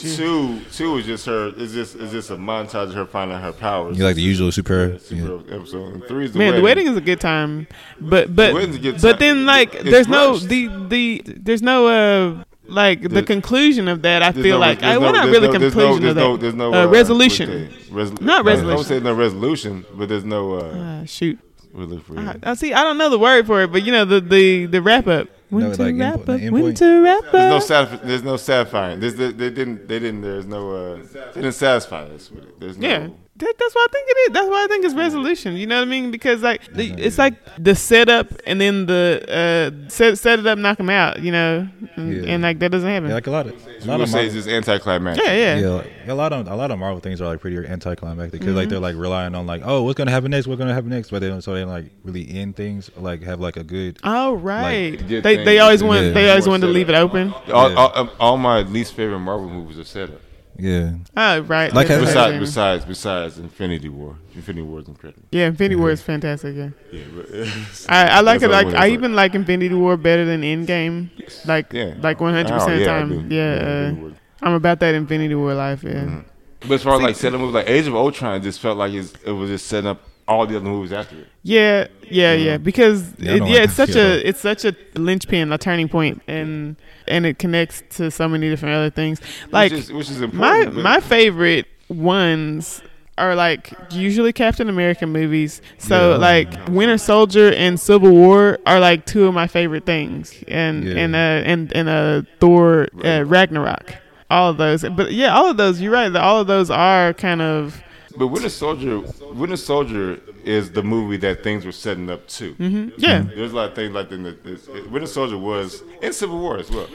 two two is just her. Is just is just a montage of her finding her powers. You like the usual super. Super episode. And three is the Man, wedding. the wedding is a good time, but but wedding's a good but then like It's there's no the the there's no uh like the There's- conclusion of that. I feel no- like I, we're no- not really no- there's no- conclusion there's of no- that. There's no uh, uh, resolution. what they- resol- Not I resolution. don't say no resolution, but there's no. Uh, Uh, shoot, We'll look for I, it. I see. I don't know the word for it, but you know the the the wrap up. When No, to like wrap input- up. the When input. to wrap up. There's no satisf- There's no satisfying. There's, they, they didn't. They didn't. There's no. Uh, they didn't satisfy us with it. There's no. Yeah. That, that's what I think it is. That's why I think it's resolution. You know what I mean? Because like the, it's like the setup and then the uh set set it up, knock them out. You know, and, Yeah. and like that doesn't happen. Yeah, like a lot of a lot of would say Marvel, it's just anticlimactic. yeah, yeah, yeah, like, a lot of a lot of Marvel things are like pretty anticlimactic because Mm-hmm. like they're like relying on like oh what's gonna happen next what's gonna happen next but they don't so they don't like really end things or, like have like a good Oh right. Like, they they always want Yeah. they always want to leave it open. All, Yeah. all, um, all my least favorite Marvel movies are set up. Yeah Oh right. Like That's how- Besides, amazing. besides, besides Infinity War. Infinity War is incredible. yeah, Infinity War is fantastic. Yeah, Yeah, but I, I like it. Like what I even like Infinity War better than Endgame. Like Yeah. like one hundred percent Oh, of the time. do. Yeah, Yeah, uh, I'm about that Infinity War life. Yeah. Mm-hmm. But as far as like setting movies, like Age of Ultron, just felt like it was just setting up all the other movies after it. Yeah, yeah, yeah. Because Yeah, it, yeah, like it's such feel. a it's such a linchpin, a turning point, and and it connects to so many different other things. Like which is, which is my important. but- my favorite ones are like usually Captain America movies. So Yeah. like Winter Soldier and Civil War are like two of my favorite things, and Yeah. and uh and and uh Thor uh, Ragnarok. All of those, but yeah, all of those. You're right. All of those are kind of But Winter Soldier, Winter Soldier is the movie that things were setting up to. mhm, yeah. There's a lot of things like in the, this- Winter Soldier was in Civil War as well.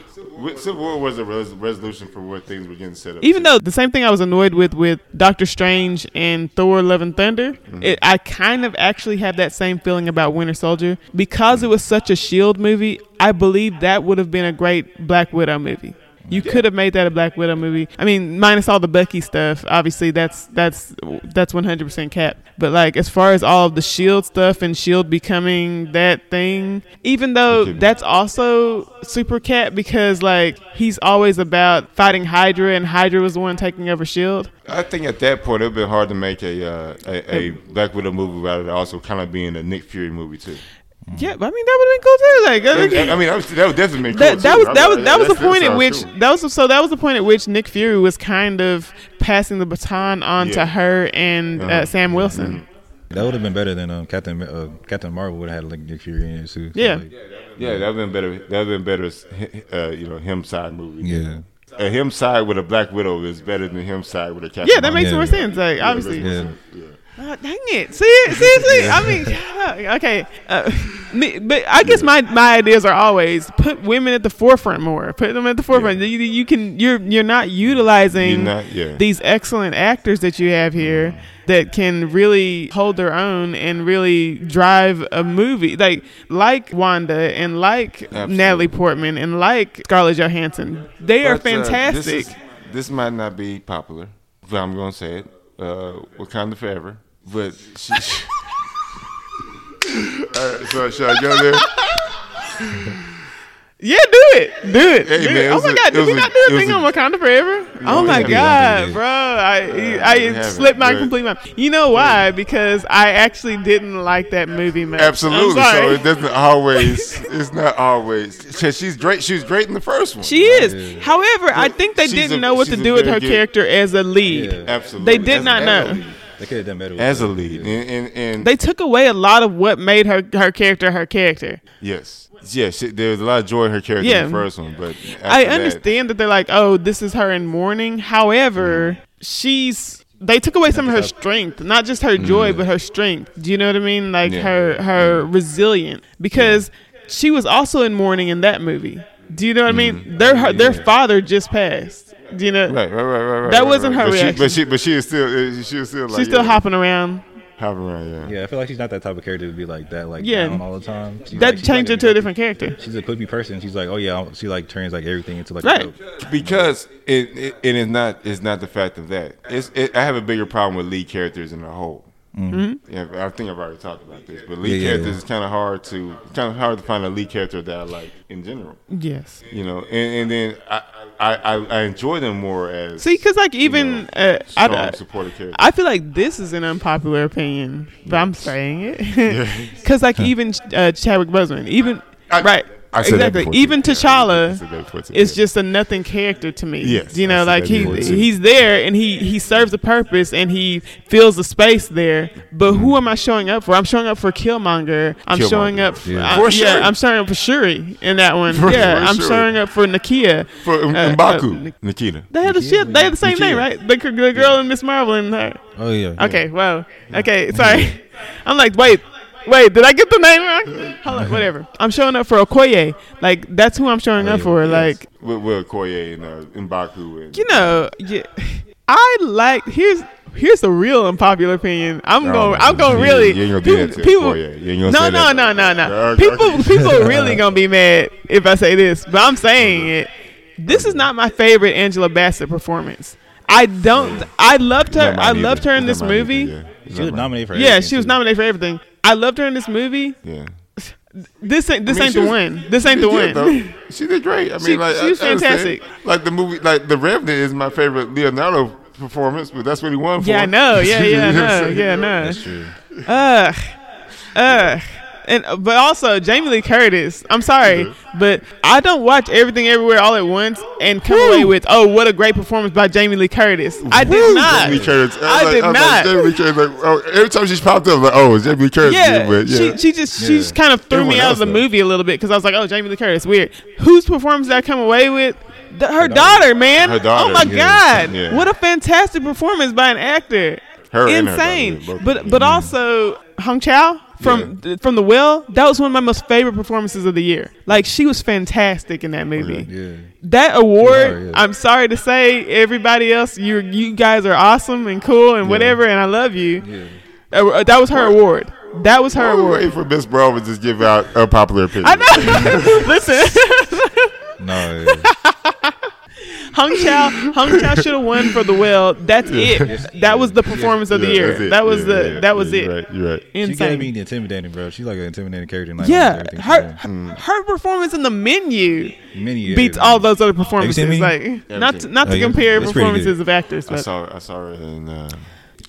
Civil War was a res- resolution for where things were getting set up. Even to. though the same thing I was annoyed with with Doctor Strange and Thor: Love and Thunder, Mm-hmm. it, I kind of actually have that same feeling about Winter Soldier because it was such a Shield movie. I believe that would have been a great Black Widow movie. You could have made that a Black Widow movie. I mean, minus all the Bucky stuff. Obviously, that's that's that's one hundred percent cap. But like, as far as all of the Shield stuff and Shield becoming that thing, even though that's also super cap because like he's always about fighting Hydra and Hydra was the one taking over Shield. I think at that point it would have been hard to make a uh, a, a Black Widow movie without it also kind of being a Nick Fury movie too. Yeah, but I mean that would have been cool too. Like I think- I mean, that, was, that would definitely been that, cool that too. was that was that was the point at which cool. that was so that was the point at which Nick Fury was kind of passing the baton on to her and uh, Uh-huh. Sam Wilson. that would have been better than um, Captain uh, Captain Marvel would have had like Nick Fury in it too so, Yeah. like, Yeah, that would have been better. That would have been better. Uh, you know, him side movie. yeah A him side with a Black Widow is better than him side with a Captain. Yeah, that makes Yeah. more sense. Like obviously, that Yeah. Yeah. Ah, dang it! See, seriously, I mean, okay, uh, me, but I guess my my ideas are always put women at the forefront more. Put them at the forefront. You, you can you're you're not utilizing You're not- yeah. these excellent actors that you have here that can really hold their own and really drive a movie like like Wanda and like Absolutely. Natalie Portman and like Scarlett Johansson. They are But, uh, fantastic. this, is- this might not be popular, but I'm going to say it. Uh, Wakanda Forever. But she. All right, so should I go there? Yeah, do it. Do it. Hey, do man, it. it Oh was my a- god, did we a- not do a thing a- on Wakanda Forever? oh we my haven't. Yeah, I god, think bro. I uh, we I slipped my complete mind. You know why? Because I actually didn't like that movie much. Absolutely. I'm sorry. So it doesn't always. It's not always. She's great. She was great in the first one. she is. However, I think they She's didn't a- know what to do with her good- character as a lead. Yeah. Absolutely. They did As- not know. lead. They could have done better with As a lead, Yeah. and, and, and They took away a lot of what made her her character her character. yes, yes, she, there was a lot of joy in her character Yeah. in the first one, but I after that- understand that they're like, oh, this is her in mourning. However, mm-hmm. she's they took away some of her strength, not just her joy, mm-hmm. but her strength. Do you know what I mean? Like Yeah. her her mm-hmm. resilience, because she was also in mourning in that movie. Do you know what I mean? Their her, their father just passed. Do you know? Right, right, right, right. right That right, wasn't right. her but she, reaction. but she, but she is still, uh, she is still like She's still yeah, hopping around. hopping around. Yeah. Yeah, I feel like she's not that type of character to be like that, like Yeah. down all the time. She's That like- she's changed like her to a different character. She's a quippy person. She's like, oh yeah, she like turns like everything into like Right. a joke. Because it, it, it is not, it's not the fact of that. It's, it, I have a bigger problem with lead characters in a whole. Mm-hmm. Yeah, I think I've already talked about this, but lead Yeah, yeah, characters yeah. is kind of hard to, kind of hard to find a lead character that I like in general. Yes. You know, and, and then I, I, I, I enjoy them more as See, because like you even know, uh, strong I, supportive characters. I feel like this is an unpopular opinion, but I'm saying it because like even uh, Chadwick Boseman, even I- right, I said exactly. before, Even too. Yeah, I T'Challa said that before, too, is just a nothing character to me. Yes, you know, like he he's there and he he serves a purpose and he fills the space there. But who am I showing up for? I'm showing up for Killmonger. I'm Killmonger. showing up for, Yeah. I- For yeah, Shuri. I'm showing up for Shuri in that one. For- yeah, for I'm Shuri. showing up for Nakia. for M- uh, Mbaku, uh, Nikita. They had the shit. They had the same Nakia. name, right? The, the girl and Miss Marvel and her. Oh yeah. Okay, well, okay, sorry. I'm like, wait, wait, did I get the name wrong? Hold on, whatever. I'm showing up for Okoye. Like, that's who I'm showing up for. Like, with, with Okoye and uh, Mbaku and you know, yeah, I like. Here's here's a real unpopular opinion. I'm No, going. I'm going you- really. you ain't gonna do people, Okoye. You ain't gonna no, no, no, no, no. People, people are really gonna be mad if I say this, but I'm saying it. This is not my favorite Angela Bassett performance. I don't. I loved her. I loved her in this movie. yeah. She was nominated for. Yeah, she was nominated for everything. I loved her in this movie. Yeah. This ain't this I mean, ain't the was- one. This ain't the one. though. She did great. I mean, She- like she was fantastic. Like the movie, like The Revenant is my favorite Leonardo performance, but that's what he won for. Yeah, I know. Yeah, yeah, I know what I'm know. saying? Yeah, know. That's true. Ugh, ugh. And but also Jamie Lee Curtis. I'm sorry, mm-hmm. but I don't watch everything everywhere all at once and come away with oh what a great performance by Jamie Lee Curtis. I did Woo, not. Jamie Lee Curtis. was I like- did was not. Like, Jamie Lee Curtis, like, oh, every time she's popped up, like, oh, it's Jamie Lee Curtis. Yeah, but yeah. she she just she just kind of threw Everyone me out of the does. movie a little bit because I was like, oh, Jamie Lee Curtis, weird. Whose performance did I come away with? The, her daughter, man. Her daughter, oh my yeah. god, Yeah. what a fantastic performance by an actor. Her and her Insane, daughter, both but of them. but mm-hmm. also Hong Chau from from the Whale. That was one of my most favorite performances of the year. Like she was fantastic in that movie. Yeah. That award, are, yeah. I'm sorry to say, everybody else, you you guys are awesome and cool and whatever, and I love you. Yeah. Uh, that was her award. That was her I award. waiting for Miss Brown to just give out a popular opinion. I know. Listen, No. Yeah. Hong Chau, Hong Chau should have won for the Whale. That's it. That was the performance of the Yeah, year. That was Yeah, the yeah, that was yeah, it. You're right. You're right. She Insane. gotta be intimidating, bro. She's like an intimidating character. in, Like, yeah, almost her she's her performance in the menu Many beats years. all those other performances. seen Menu? Like not to, Everything. not to Oh, yeah. compare It's performances of actors, I saw I saw her in. Uh,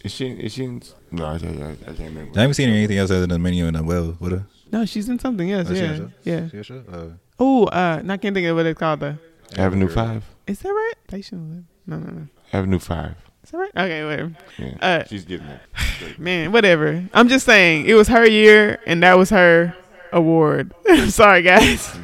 is she? Is she? In, no, I, I, I can't remember. I haven't seen her anything else other than the menu and uh, well with her. no, she's in something else. Oh, yeah, yeah. she has a- uh, Oh, uh, I can't think of what it's called though. Avenue Five. Is that right? Station Eleven? No, no, no. Avenue Five. Is that right? Okay, whatever. Yeah. Uh, She's getting it. Man, whatever. I'm just saying it was her year, and that was her award. Sorry, guys.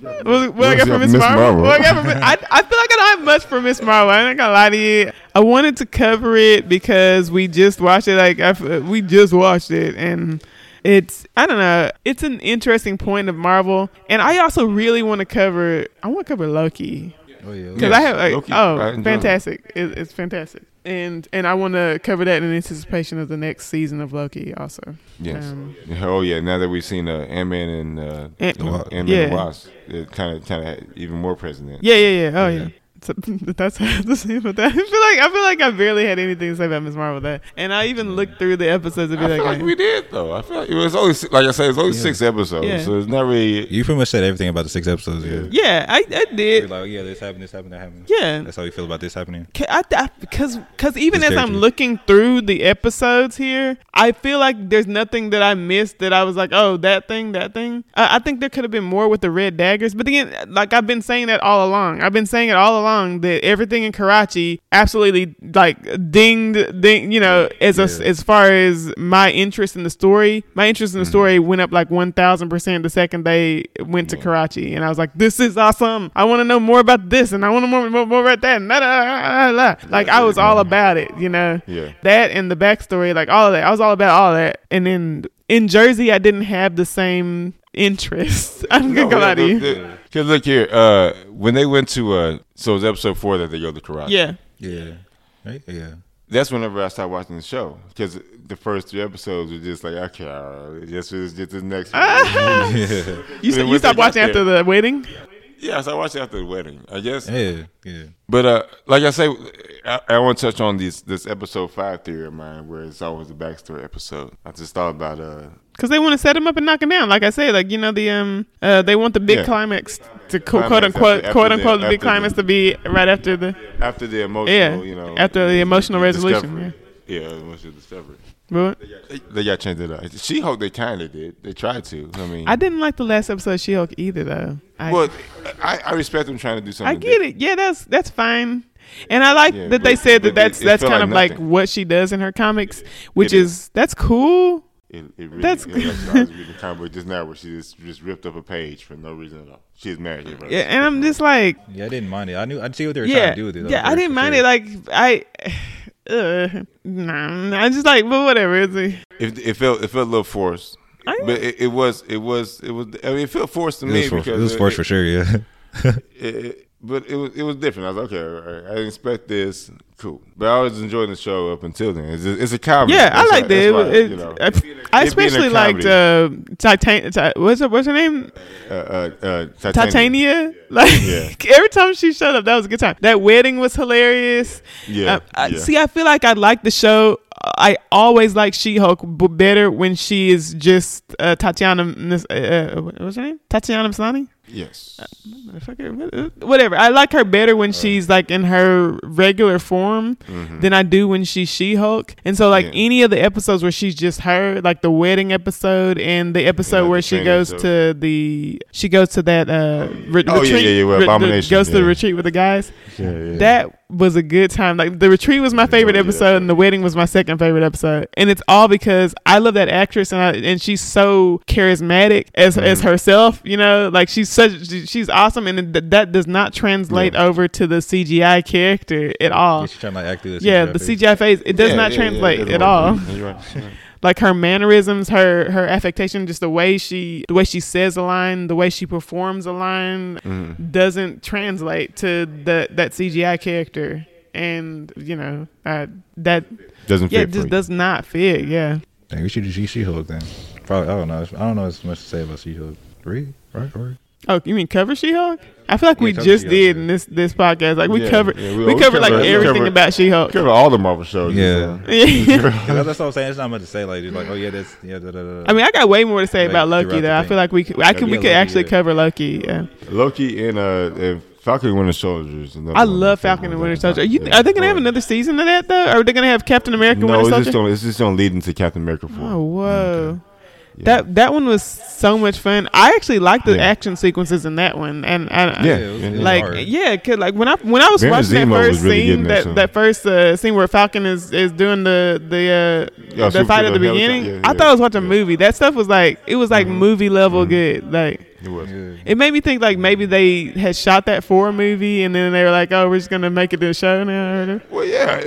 What, what, I got from Miss Miss Marvel? Marvel? What I, got for Miss- I, I feel like I don't have much for Miss Marvel. I'm not gonna lie to you. I wanted to cover it because we just watched it. Like I f we just watched it, and it's I don't know. It's an interesting point of Marvel, and I also really want to cover. I want to cover Loki oh yeah. because Yes, I have like, Loki, oh enjoy fantastic it, it's fantastic and and I want to cover that in anticipation of the next season of Loki also Yes. Um, oh yeah. Now that we've seen uh, Ant Man and uh, Ant- you know, Ant-Man yeah. and Wasp, it kind of kind of even more present. in. yeah yeah yeah oh yeah, Yeah. So, that's the same have to say about that. I feel like I feel like I barely had anything to say about Miss Marvel with that, and I even looked through the episodes and be I like, feel like we did though. I feel like it was only like I said, it's only Yeah. six episodes, Yeah. so it's not really. You pretty much said everything about the six episodes. Yeah. yeah, I, I You're did, like, yeah, this happened, this happened, that happened. yeah. That's how you feel about this happening. Ca- I, I, because because even His as I'm looking through the episodes here, I feel like there's nothing that I missed that I was like, oh, that thing, that thing. Uh, I think there could have been more with the red daggers, but again, like I've been saying that all along. I've been saying it all along that everything in Karachi absolutely like dinged, ding. You know, as a, as far as my interest in the story, my interest in Mm-hmm. the story went up like one thousand percent the second they went to Karachi, and I was like, this is awesome. I want to know more about this, and I want to more, more more about that. And da. Like I was all about it, you know. Yeah. That and the backstory, like all of that. I was all about all that. And then in Jersey, I didn't have the same interest. I'm gonna No, go out of you. Cause look here, uh, when they went to uh, so was episode four that they go to Karachi. Yeah. Yeah. Right? Yeah. that's whenever I started watching the show because the first three episodes were just like okay, all right, just just, just the next. one. yeah. You, And you stopped watching after the wedding? yeah, so I watched it after the wedding, I guess. Yeah. Yeah. But uh, like I say, I, I want to touch on this this episode five theory of mine, where it's always a backstory episode. I just thought about uh, Because they want to set him up and knock him down. Like I said, like you know the um uh they want the big Yeah. climax to Climax quote unquote after- after quote the- unquote the big climax the- to be right after the after the emotional, Yeah, you know, after the emotional resolution, discovery. Yeah, emotional discovery. What? They got changed it up. She Hulk, they kind of did. They tried to. I mean, I didn't like the last episode of She Hulk either, though. I, well, I, I respect them trying to do something. I get it. Yeah, that's that's fine. And I like Yeah, that they said that but it- that's it that's kind like of like what she does in her comics, which It is, is. that's cool. It, it really, That's that's yeah, that's, I was reading the comic book just now where she just, just ripped up a page for no reason at all. She's married. Yeah, Yeah, and I'm just like, Yeah, I didn't mind it. I knew I'd see what they were yeah, trying to do with it. though, yeah. I didn't mind sure. it. Like I, uh, nah, I just like, but whatever. It's like, It, it felt it felt a little forced, I- but it, it was it was it was. I mean, it felt forced to It me was, for, because it was forced for sure. Yeah. it, it- but it was it was different. I was like, okay, all right, I didn't expect this. Cool, but I was enjoying the show up until then. It's a, it's a comedy. yeah, I That's like why- that. It, why, it, you know, I, I it being especially liked comedy. uh, Titan. Ti- what's her, what's her name? uh, uh, uh, Titania. Titania. Like Yeah. every time she showed up, that was a good time. That wedding was hilarious. Yeah, Uh, I, yeah. See, I feel like I like the show. I always like She Hulk better when she is just uh, Tatiana. Uh, uh, what's her name? Tatiana Maslany. Yes. Uh, Whatever. I like her better when she's like in her regular form than I do when she's She Hulk. And so, like Mm-hmm. Yeah. any of the episodes where she's just her, like the wedding episode and the episode Yeah, where the she goes stuff. to the she goes to that uh re- Oh, yeah, retreat, yeah, yeah, re- the- goes to the retreat with the guys. Yeah, yeah. That was a good time. Like the retreat was my favorite yeah, episode, and the wedding was my second favorite episode. And it's all because I love that actress, and I, and she's so charismatic as Mm-hmm. as herself. You know, like she's such she's awesome, and th- that does not translate Yeah. over to the CGI character at all. Yeah, she's trying to act through the Yeah, CGI the face. CGI face it does Yeah, not yeah, yeah, translate it doesn't at work. all. You're right. You're right. Like her mannerisms, her her affectation, just the way she the way she says a line, the way she performs a line Mm-hmm. doesn't translate to the that CGI character, and you know uh, that Doesn't yeah, fit it just does not fit. Yeah, Dang, we should do She Hulk then. Probably. I don't know. I don't know as much to say about She Hulk. Three, right? Or Oh, you mean cover She-Hulk? I feel like Yeah, we cover just She-Hulk, did yeah. in this this podcast. Like we Yeah, covered, yeah, we, we- we covered like covered- everything covered- about She-Hulk. Cover all the Marvel shows. Yeah. Yeah. that's, that's what I'm saying. There's not much to say. Like, like, oh yeah, that's yeah. Da, da, da, da. I mean, I got way more to say Like, about Loki though. I feel like we could, I could, we could Loki, actually yeah. cover Loki. Yeah. Loki and uh, and Falcon and Winter Soldiers. another I one of my love Falcon and ones. Winter Soldier. Are, you, Yeah. are they gonna have another season of that though? Or are they gonna have Captain America and No, Winter it's Soldier? just, gonna, it's just gonna lead into Captain America 4. Oh whoa. Yeah. That that one was so much fun. I actually liked the Yeah. action sequences in that one, and I, I- Yeah, it was, yeah. like hard. yeah, cause like when I when I was Baron watching that Zemo was first really scene, that that that first uh, scene where Falcon is is doing the the uh, Yeah, the super fight at the the beginning, yeah, I thought I was watching yeah. a movie. That stuff was like it was like movie level good. Like It was. Yeah. it made me think like maybe they had shot that for a movie, and then they were like, oh, we're just gonna make it a show now. Well, yeah.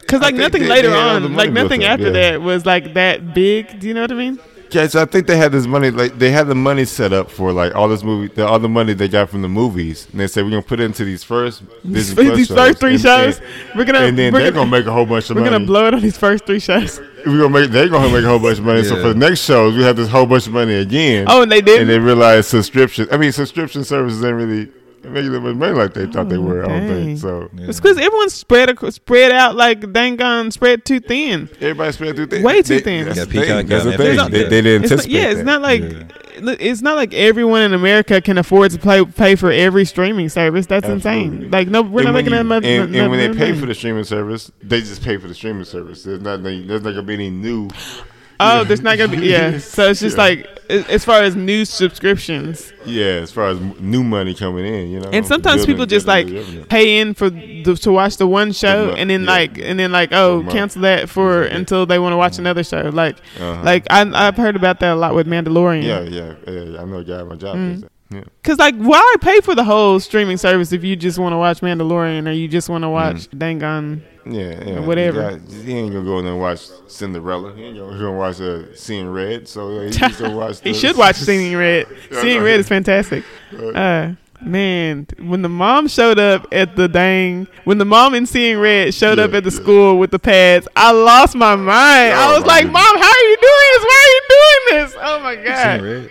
Because like nothing later on, like nothing after that. that was like that big. Do you know what I mean? Yeah, so I think they had this money, like they had the money set up for like all this movie, the all the money they got from the movies, and they said we're gonna put it into these first Disney Plus these first three and- shows, and, we're gonna and then they're gonna, gonna make a whole bunch of money. we're gonna blow it on these first three shows. We're gonna make they're gonna make a whole bunch of money. So for the next shows, we have this whole bunch of money again. Oh, and they did. and they realized subscription. I mean, subscription services ain't really making that much money like they thought they oh, were. I don't think so. Yeah. It's because everyone's spread spread out like dang on spread too thin. Everybody spread through things. Way too thin. That's Yeah, the thing. Peacock That's the thing. They, they didn't It's not, yeah, it's that. not like Yeah. it's not like everyone in America can afford to pay pay for every streaming service. That's insane. Like no, we're and not making you- that much. And, no- and when they no pay money. for the streaming service, they just pay for the streaming service. There's not there's not gonna be any new. Oh, there's not gonna be yeah. So it's just Yeah. like as far as new subscriptions. Yeah, as far as new money coming in, you know. And sometimes people just like pay in for the, to watch the one show, month, and then yeah. like and then like oh cancel that for until they want to watch another show. Like Uh-huh. like I I've heard about that a lot with Mandalorian. yeah, yeah, yeah. I know a guy at my job. Mm. that. Yeah. Cause like why pay for the whole streaming service if you just want to watch Mandalorian or you just want to watch Dangon? Yeah, yeah. Whatever. Guy- he ain't gonna go in there and watch Cinderella. He ain't gonna, he watch uh, Seeing Red. So uh, he watch. He should watch Seeing Red. Seeing Red is fantastic. Uh, man, when the mom showed up at the dang, when the mom in Seeing Red showed up at the yeah. school with the pads, I lost my mind. I Oh, was like, goodness. "Mom, how are you doing this? Why are you doing this? Oh my god!"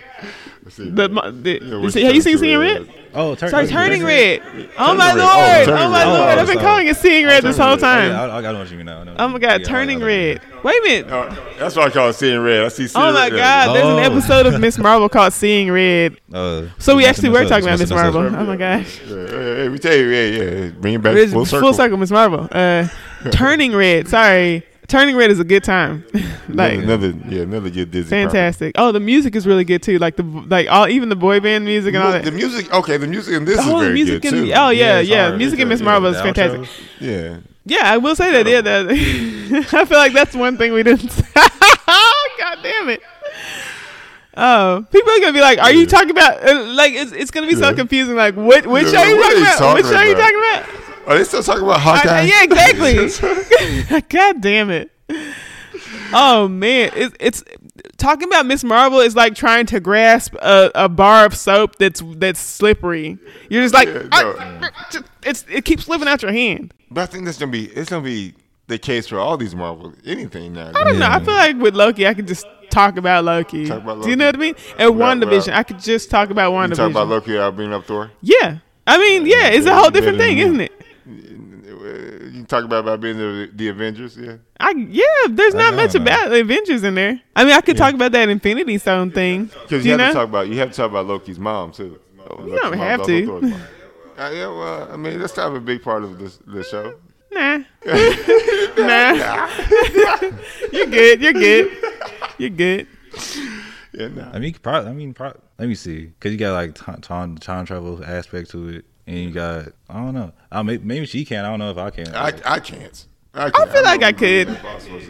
Red? The, the, Yeah, which see, have you seen Seeing to Red? Oh, turn, Sorry, oh, Turning Red. Red. Oh my Red. lord! Oh, Oh, my lord! Oh, I've been calling it Seeing Red this whole time. Oh, yeah, I, I know what you mean now. I know. Oh my god, Yeah, Turning I- I- Red. Wait a minute. Uh, that's why I call it Seeing Red. I see. Seeing Oh my Red. god, there's an Oh. episode of Miss Marvel called Seeing Red. Uh, So we actually were talking about Miss Marvel. Oh my gosh. Yeah, yeah, yeah, we tell you, yeah, yeah. Bring it back It's full circle. Miss Marvel. Uh, Turning Red. Sorry. Turning Red is a good time. like another, another, yeah, another good Disney. property. fantastic. Oh, the music is really good too. Like the like all even the boy band music and all The music, okay, the music in this The is very music good in too. oh yeah Yeah, it's yeah, hard. music in It's Miss Marvel The is fantastic. outros. Yeah, Yeah, I will say that. Yeah, that, I feel like that's one thing we didn't. God damn it. Oh, people are gonna be like, "Are you talking about?" Uh, like, it's, it's gonna be so confusing. Like, what which Yeah, show are you talking about? talking Which show are you talking about? Are they still talking about I- Hawkeye? yeah, exactly. God damn it. Oh man, it's it's talking about Miss Marvel is like trying to grasp a, a bar of soap that's that's slippery. You're just like, Yeah, "Ah, just- it's it keeps slipping out your hand. But I think that's gonna be it's gonna be the case for all these Marvel anything now. I don't know. I feel like with Loki, I could just talk about Loki. Talk about Do you know what I mean? And Well, WandaVision, well. I could just talk about You WandaVision. talk about Loki, I'll bring up Thor. yeah. I mean, yeah, it's a whole different thing, isn't it? You can talk about about being the, the Avengers, yeah. I yeah, there's I not much man. about Avengers in there. I mean, I could talk about that Infinity Stone thing. Because you, you have know? to talk about you have to talk about Loki's mom too. you don't have to. Uh, yeah, well, I mean that's kind of a big part of this the show. Nah. nah. you're good. You're good. You're good. Yeah, nah. I mean, probably. I mean, pro- let me see, because you got like time, time, time travel aspect to it, and you got I don't know. I may, maybe she can. I don't know if I can. I I can't. I, I can't. feel like I could.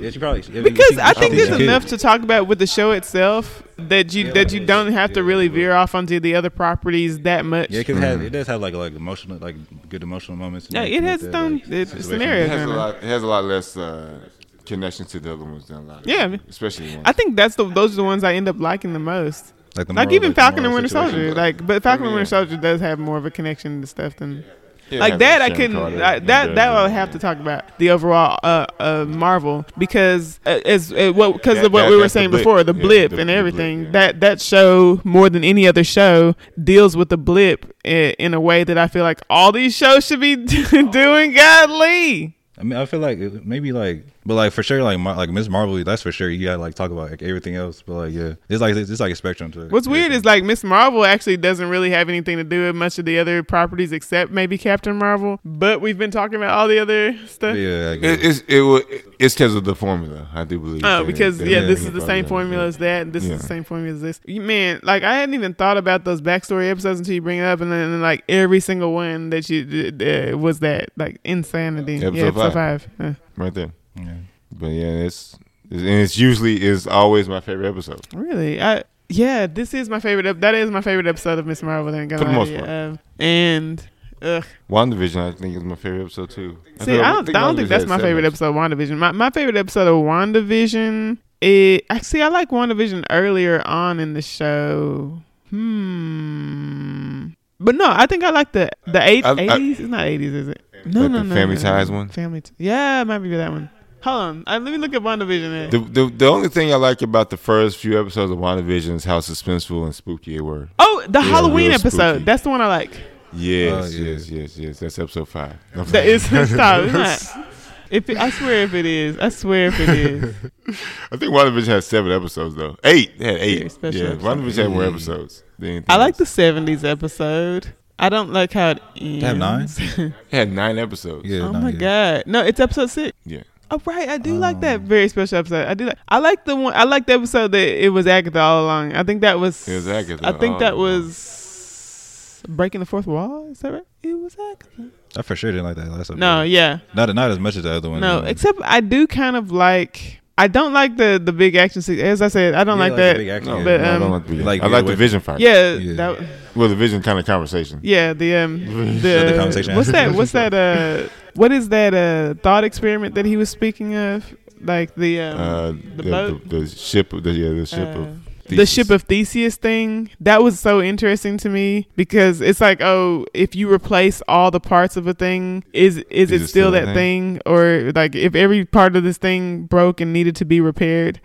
yeah, she probably yeah, Because she- I think she there's could. enough to talk about with the show itself that you that you don't have to really veer off onto the other properties that much. Yeah, because it, has- it does have like like emotional, like good emotional moments. Yeah, it has that, its own like, it's situations. scenarios. It has a lot. It has a lot less uh, connection to the other ones than a lot. Yeah. especially ones. I think that's the those are the ones I end up liking the most. Like, the Like even like Falcon and Winter situation. Soldier, like but Falcon and Winter Soldier does have more of a connection to stuff than Yeah, like that. I has Sharon couldn't. I, that that I would have to talk about the overall uh, uh Marvel because uh, as uh, what because of what that- we were that's the saying before the Yeah, blip the- and the blip, everything yeah. that that show more than any other show deals with the blip in, in a way that I feel like all these shows should be doing. Godly. I mean, I feel like maybe like, but like for sure, like Mar- like Miss Marvel, that's for sure. You gotta like talk about like everything else, but like yeah, it's like it's, like a spectrum to it. What's weird is like Miss Marvel actually doesn't really have anything to do with much of the other properties except maybe Captain Marvel. But we've been talking about all the other stuff. yeah, I guess. It, it's it, wa- it's because of the formula. I do believe. Oh, because that- yeah, this is the same formula as that, and this Yeah. is the same formula as this. You- Man, like I hadn't even thought about those backstory episodes until you bring it up, and then and like every single one that you did uh, was that like insanity. yeah, Episode episode five. five. Uh, right there. Yeah. But yeah, it's, it's and it's usually is always my favorite episode. really, I yeah, this is my favorite. Ep- that is my favorite episode of Miss Marvel. Then For the most part. Um, and ugh, WandaVision, I think, is my favorite episode too. see, feel- I don't, I don't think that's my favorite episode. of WandaVision. My my favorite episode of WandaVision. It actually I like WandaVision earlier on in the show. Hmm. But no, I think I like the the eight, I- I- 80s. it's not 80s, is it? No, no, the no. Family no, Ties no. one? Family T- Yeah, it might be that one. Hold on. Uh, let me look at WandaVision. Then. The, the the only thing I like about the first few episodes of WandaVision is how suspenseful and spooky it were. oh, the Halloween episode. spooky. That's the one I like. Yes, Oh, yeah. yes, yes, yes. That's episode five. That is stop. It's not. If it, I swear if it is, I swear if it is. I think WandaVision has seven episodes though. Eight. It had eight. special Yeah, episode. WandaVision had more episodes. Than anything I like the '70s episode. I don't like how it ends. have nine? It had nine episodes. Yeah, oh no, my yeah. god! No, it's episode six. Yeah. Oh right, I do like Um, that very special episode. I do. Like, I like the one. I like the episode that it was Agatha all along. I think that was. It was Agatha I think all that along. was breaking the fourth wall. Is that right? It was Agatha. I for sure didn't like that last episode. No, yeah, not not as much as the other one. no. Um, Except I do kind of like. I don't like the the big action scene. As I said, I don't Yeah, like the that. big action, No, yeah. But, no, I um, don't like the like I like the vision fight. Yeah, Yeah. that. Well, the vision kind of conversation. Yeah, the um the, The conversation what's that what's that uh what is that uh thought experiment that he was speaking of? Like the um Uh, the the, boat the, the ship, the, yeah, the ship uh, of the ship of Theseus thing. That was so interesting to me because it's like, oh, if you replace all the parts of a thing, is is, it still that thing? Or like if every part of this thing broke and needed to be repaired,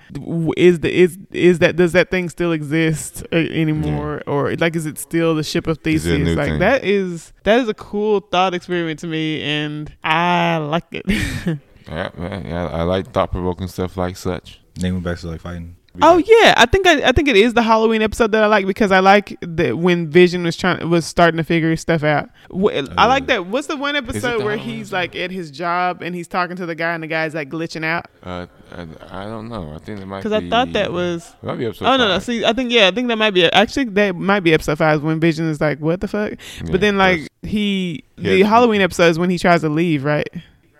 is the is is that does that thing still exist uh, anymore? Or like is it still the ship of Is it a Theseus? Like thing? that is that is a cool thought experiment to me, and I like it. Yeah, man, yeah, I like thought provoking stuff like such. Name went back to like fighting. Oh yeah, I think I, I think it is the Halloween episode that I like because I like that when Vision was trying was starting to figure stuff out. I like that. What's the one episode the where Halloween he's like at his job and he's talking to the guy and the guy's like glitching out? Uh, I, I don't know. I think it might Because I thought that was. Might be episode Oh no no! See, I think yeah, I think that might be actually that might be episode five when Vision is like, "What the fuck?" Yeah, but then like he Yeah, the Halloween episode is when he tries to leave, right?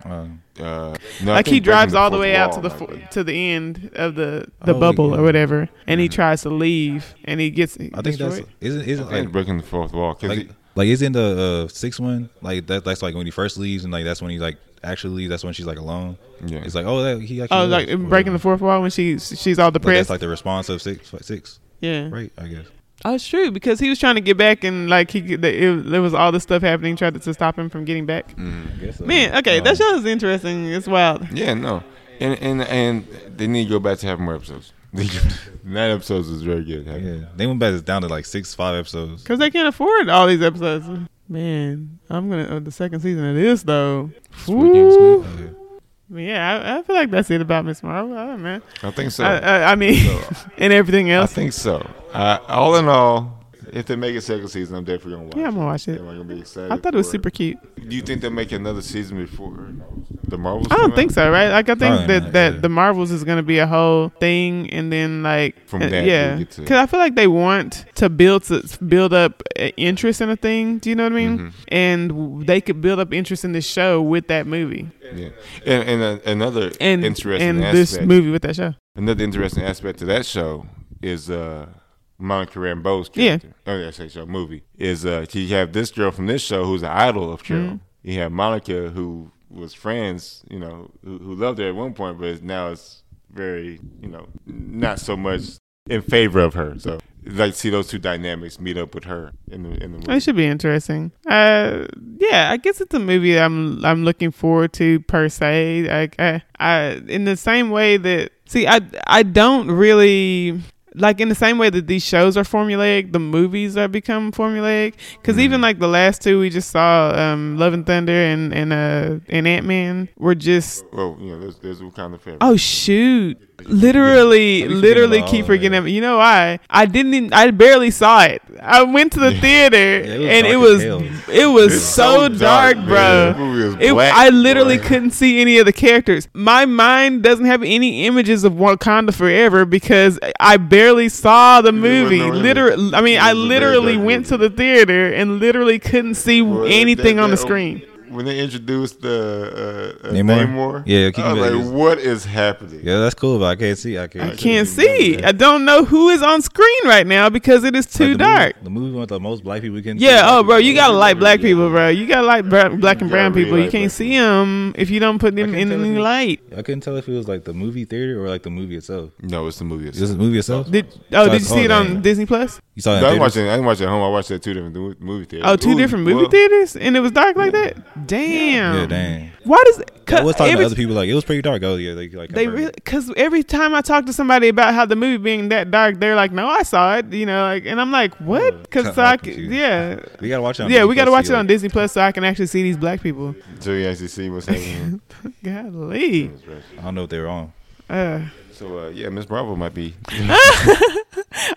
Um, Uh, no, like he drives all the way out to the might fo- to the end of the the Oh, bubble yeah. or whatever, and he Mhm. tries to leave, and he gets. I think that's isn't isn't like breaking the fourth wall. 'cause like he- like isn't the uh, sixth one like that? That's like when he first leaves and like that's when he like actually leaves. That's when she's like alone. yeah. It's like oh that he actually Oh, like breaking the fourth wall when she she's all Like, depressed. that's like the response of six six yeah, right? I guess. Oh, it's true because he was trying to get back and like he it, there was all this stuff happening, tried to, to stop him from getting back. I guess so. Man, okay, Um, that show is interesting. It's wild. Yeah, no, and and and they need to go back to having more episodes. Nine episodes is very good. Yeah, they went back down to like six five episodes. Cause they can't afford all these episodes. Man, I'm gonna uh, the second season of this though. Weekend Woo. Uh, Yeah, I, I feel like that's it about Miss Marvel. I don't know. I think so. I, I, I mean, So, and everything else. I think so. Uh, all in all, if they make a second season, I'm definitely gonna watch. It. Yeah, I'm gonna watch it. Am I gonna be excited? I thought it was for super cute. Do you think they'll make another season before the Marvels? I don't think out? so, right? Like I think Probably that not, that yeah. the Marvels is gonna be a whole thing, and then like From uh, that, we yeah, because I feel like they want to build to build up uh, interest in a thing. Do you know what I mean? Mhm. And they could build up interest in this show with that movie Yeah, and, and uh, another and interesting and aspect. this movie with that show. Another interesting aspect to that show is uh, Monica Rambeau's Yeah. character. Oh, yeah, I say show movie is uh, you have this girl from this show who's an idol of Carol. Mhm. You have Monica who was friends, you know, who, who loved her at one point, but now it's very, you know, not so much in favor of her. So I'd like to see those two dynamics meet up with her in the in the movie. It should be interesting. Uh, yeah, I guess it's a movie I'm I'm looking forward to per se. Like I, I in the same way that see I I don't really like in the same way that these shows are formulaic, the movies are become formulaic. Because even like the last two we just saw, um, Love and Thunder and and uh and Ant Man were just well, you know, there's there's Wakanda Forever. Oh shoot! Literally, be literally keep that. forgetting. You know why? I didn't. Even, I barely saw it. I went to the theater Yeah, it and was it was it was It's so, dark, man. bro. It, black, I literally boy. couldn't see any of the characters. My mind doesn't have any images of Wakanda Forever because I barely saw the movie. no. Literally, I mean, I was a very literally dark went to the theater and literally couldn't see Boy, anything that- on the that- screen. When they introduced the uh, uh, Namor? Namor, Yeah, I was like, "What is happening?" Yeah, that's cool, but I can't see. I can't. I I can't can't see. I don't know who is on screen right now because it is Like, too the dark. Movie, the movie with the most black people can. Yeah, see. oh, bro, you gotta like black people, bro. You gotta like bra- black and brown gotta really people. You can't black see them if you don't put them in tell if any light. I couldn't tell if it was like the movie theater or like the movie itself. No, it's the movie. Is this the movie itself? Did oh, So did you see it on. Disney Plus? You saw it. No, I in didn't watch it. I didn't watch it at home. I watched it at two different movie theaters. Oh, two Ooh, different movie well, theaters, and it was dark like that. Damn. Yeah, dang. Why does I was talking every, to other people like it was pretty dark. Oh yeah, they like They confirmed really because every time I talk to somebody about how the movie being that dark, they're like, "No, I saw it," you know, like, and I'm like, "What?" Because I'm so I, c- confused. yeah, we gotta watch it. On yeah, Disney we got to Plus watch see, it on Disney Plus so I can actually see these black people. So you actually see what's happening. Golly, That's right. I don't know if they were on. uh, So uh, yeah, Miss Marvel might be.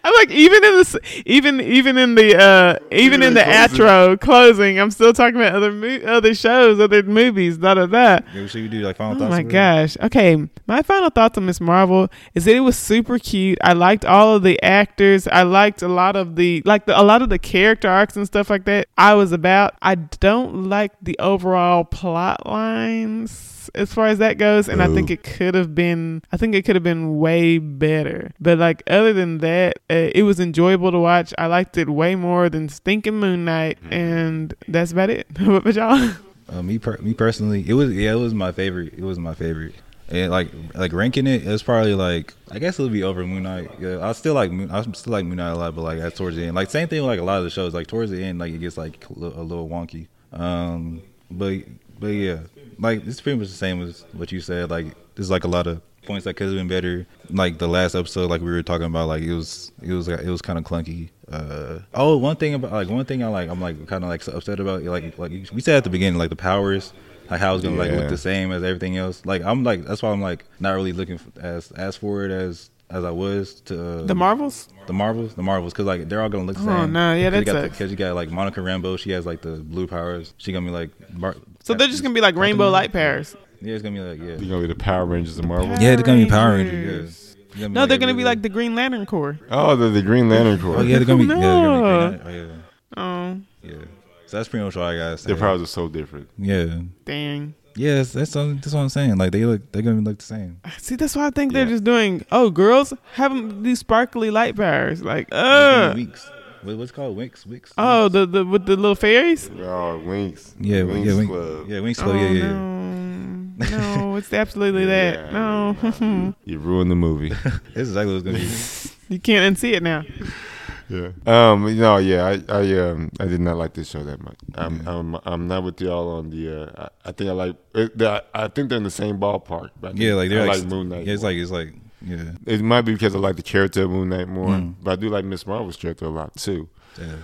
I'm like even in the even even in the uh even Even in the closing. outro closing, I'm still talking about other mo- other shows, other movies, da da da. Yeah, should we do like final Oh thoughts? my gosh. Okay. My final thoughts on Miss Marvel is that it was super cute. I liked all of the actors. I liked a lot of the like the, a lot of the character arcs and stuff like that. I was about. I don't like the overall plot lines as far as that goes and I think it could have been I think it could have been way better. But like other than that, uh, it was enjoyable to watch. I liked it way more than Stinking Moon Knight and that's about it. what about y'all? Uh, me, per- me personally, it was yeah, it was my favorite. It was my favorite. And like like ranking it, it's probably like I guess it'll be over Moon Knight. Yeah, I still like Moon, I still like Moon Knight a lot, but like at towards the end, like same thing with like a lot of the shows. Like towards the end, like it gets like a little wonky. Um, but but yeah, like it's pretty much the same as what you said. Like there's like a lot of points that could have been better. Like the last episode, like we were talking about, like it was it was it was kind of clunky. Uh, oh, one thing about like one thing I like, I'm like kind of like upset about. Like like we said at the beginning, like the powers. Like how it's gonna like look the same as everything else. Like I'm like that's why I'm like not really looking as as for it as as I was to uh, The Marvels. the Marvels, the Marvels, because like they're all gonna look the Oh, same. no, yeah, that sucks. Because you got like Monica Rambeau, she has like the blue powers. She gonna be like, Bar- So they're just gonna be like rainbow light powers. Yeah, it's gonna be like yeah. You gonna be the Power Rangers of Marvel? Yeah, they're gonna be Power Rangers. Rangers. Yeah. No, they're gonna be like the Green Lantern Corps. Oh, the, the Green Lantern Corps. Oh yeah, they're gonna be. No. Yeah, they're gonna be Green Lantern. Oh, oh, yeah, yeah. So that's pretty much all I gotta say. Their powers are so different. Yeah. dang. Yes, that's all, that's what I'm saying. Like they look, they're gonna look the same. See, that's why I think they're just doing. Oh, girls have them these sparkly light powers. Like, They're uh, be Winx. What, what's it called Winx? Winx. oh, the the with the little fairies. Oh, Winx. yeah, Winx yeah, Wink, Club. yeah, Winx Oh Club. yeah, yeah, yeah. no, no, it's absolutely Yeah. that. No, You ruined the movie. This is exactly what it's gonna be. you can't unsee it now. Yeah. Um. Know. Yeah. I. I. Um. I did not like this show that much. I'm. I'm. I'm not with y'all on the. Uh. I, I think I like. It, I think they're in the same ballpark. But Yeah, like they're I like, like Moon Knight. Yeah, it's more. like it's like yeah, It might be because I like the character of Moon Knight more, Mm. but I do like Miss Marvel's character a lot too. yeah.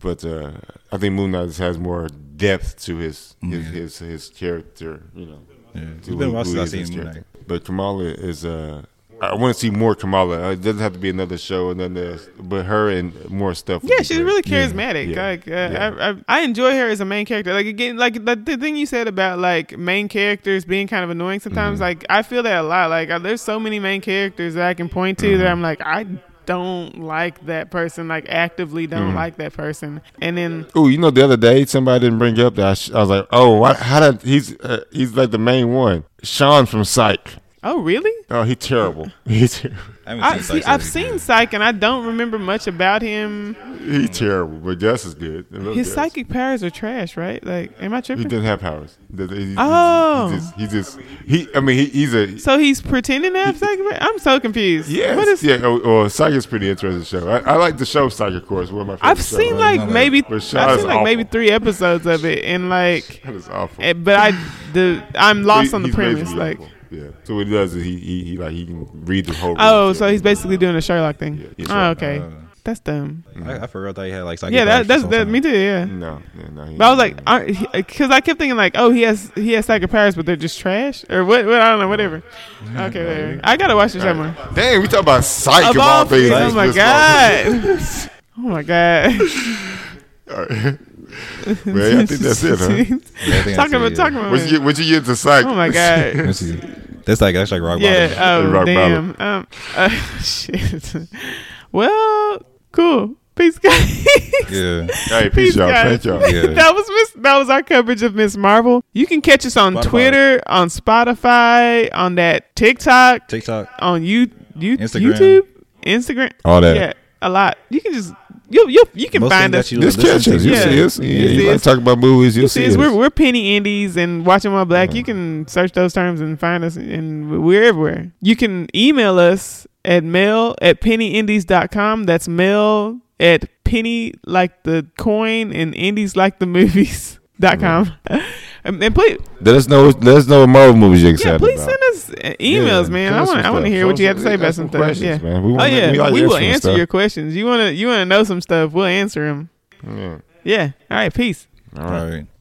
But uh, I think Moon Knight has more depth to his his Yeah. his, his character. You know, yeah. to It's been a while since I've seen Moon. Knight. But Kamala is. Uh, I want to see more Kamala. Uh, It doesn't have to be another show, and then there's, but her and more stuff. Yeah, she's great. really charismatic. Yeah. Like, uh, Yeah. I, I, I enjoy her as a main character. Like again, like the, the thing you said about like main characters being kind of annoying sometimes. Mm-hmm. Like I feel that a lot. Like uh, there's so many main characters that I can point to Mm-hmm. that I'm like I don't like that person. Like actively don't Mm-hmm. like that person. And then Oh, you know, the other day somebody didn't bring up that. I, sh- I was like, oh, why, how did he's uh, he's like the main one, Sean from Psych. Oh really? Oh, he's terrible. He's ter- I haven't I seen see. Psych I've seen Psych, and I don't remember much about him. he's terrible, but Jess is good. His Gus. psychic powers are trash, right? Like, am I tripping? He tripping? doesn't have powers. He- he- he- Oh. he just, he just he. I mean, he, he's a So he's pretending to have psychic. powers? I'm so confused. yes, What is? yeah. Or, or Psych is pretty interesting show. I, I like the show Psych, of course. One of my favorite I've shows. seen Well, like maybe I've seen like maybe three episodes of it, and like, that is awful. eh, but I the I'm lost He- on the premise. Like, awful. Yeah. So what he does is he he, he like he can read the whole. oh, so he's basically doing a Sherlock thing. Yeah, yeah, oh, okay, Uh, that's dumb. I, I forgot that he had like psychic Yeah, that, that's that. Me too. Yeah. no, yeah, no. he- But I was like, because I kept thinking like, oh, he has he has psychic powers, but they're just trash or what? what I don't know, whatever. Okay, whatever. I gotta watch this show more. Dang, we talk about Psych Of of all all things. things, oh my god. Oh my god. All right. Well, I think that's it, huh? Yeah, talking about talking about. Once you, once you get to Psych, Oh my god. That's like that's like rock Yeah. bottom. Oh Rock damn. Um. Uh, shit. well, cool. Peace, guys. Yeah. Hey, peace, y'all. guys. Thank y'all. Yeah. that was Miss. That was our coverage of Miss Marvel. You can catch us on Spotify. Twitter, on Spotify, on that TikTok, TikTok. on you, you Instagram. YouTube, Instagram. All that. Yeah, a lot. You can just you you you can Most find us. that you Just catch us. You'll Yeah. see us. Yeah, You you like talk about movies. You'll You see see, us. us. we're we're penny indies and watching while black. You can search those terms and find us, and we're everywhere. You can email us at mail at pennyindies.com. That's mail at penny like the coin and indies like the movies dot com. and, and please, Let us know. Let us know what Marvel movies you're yeah, please about. send us uh, emails, Yeah, man. I want I want to hear what you have to say about some stuff. Yeah. man. We oh yeah, we we will answer stuff. your questions. You wanna you wanna know some stuff? We'll answer them. Yeah. Yeah. All right. Peace. All right.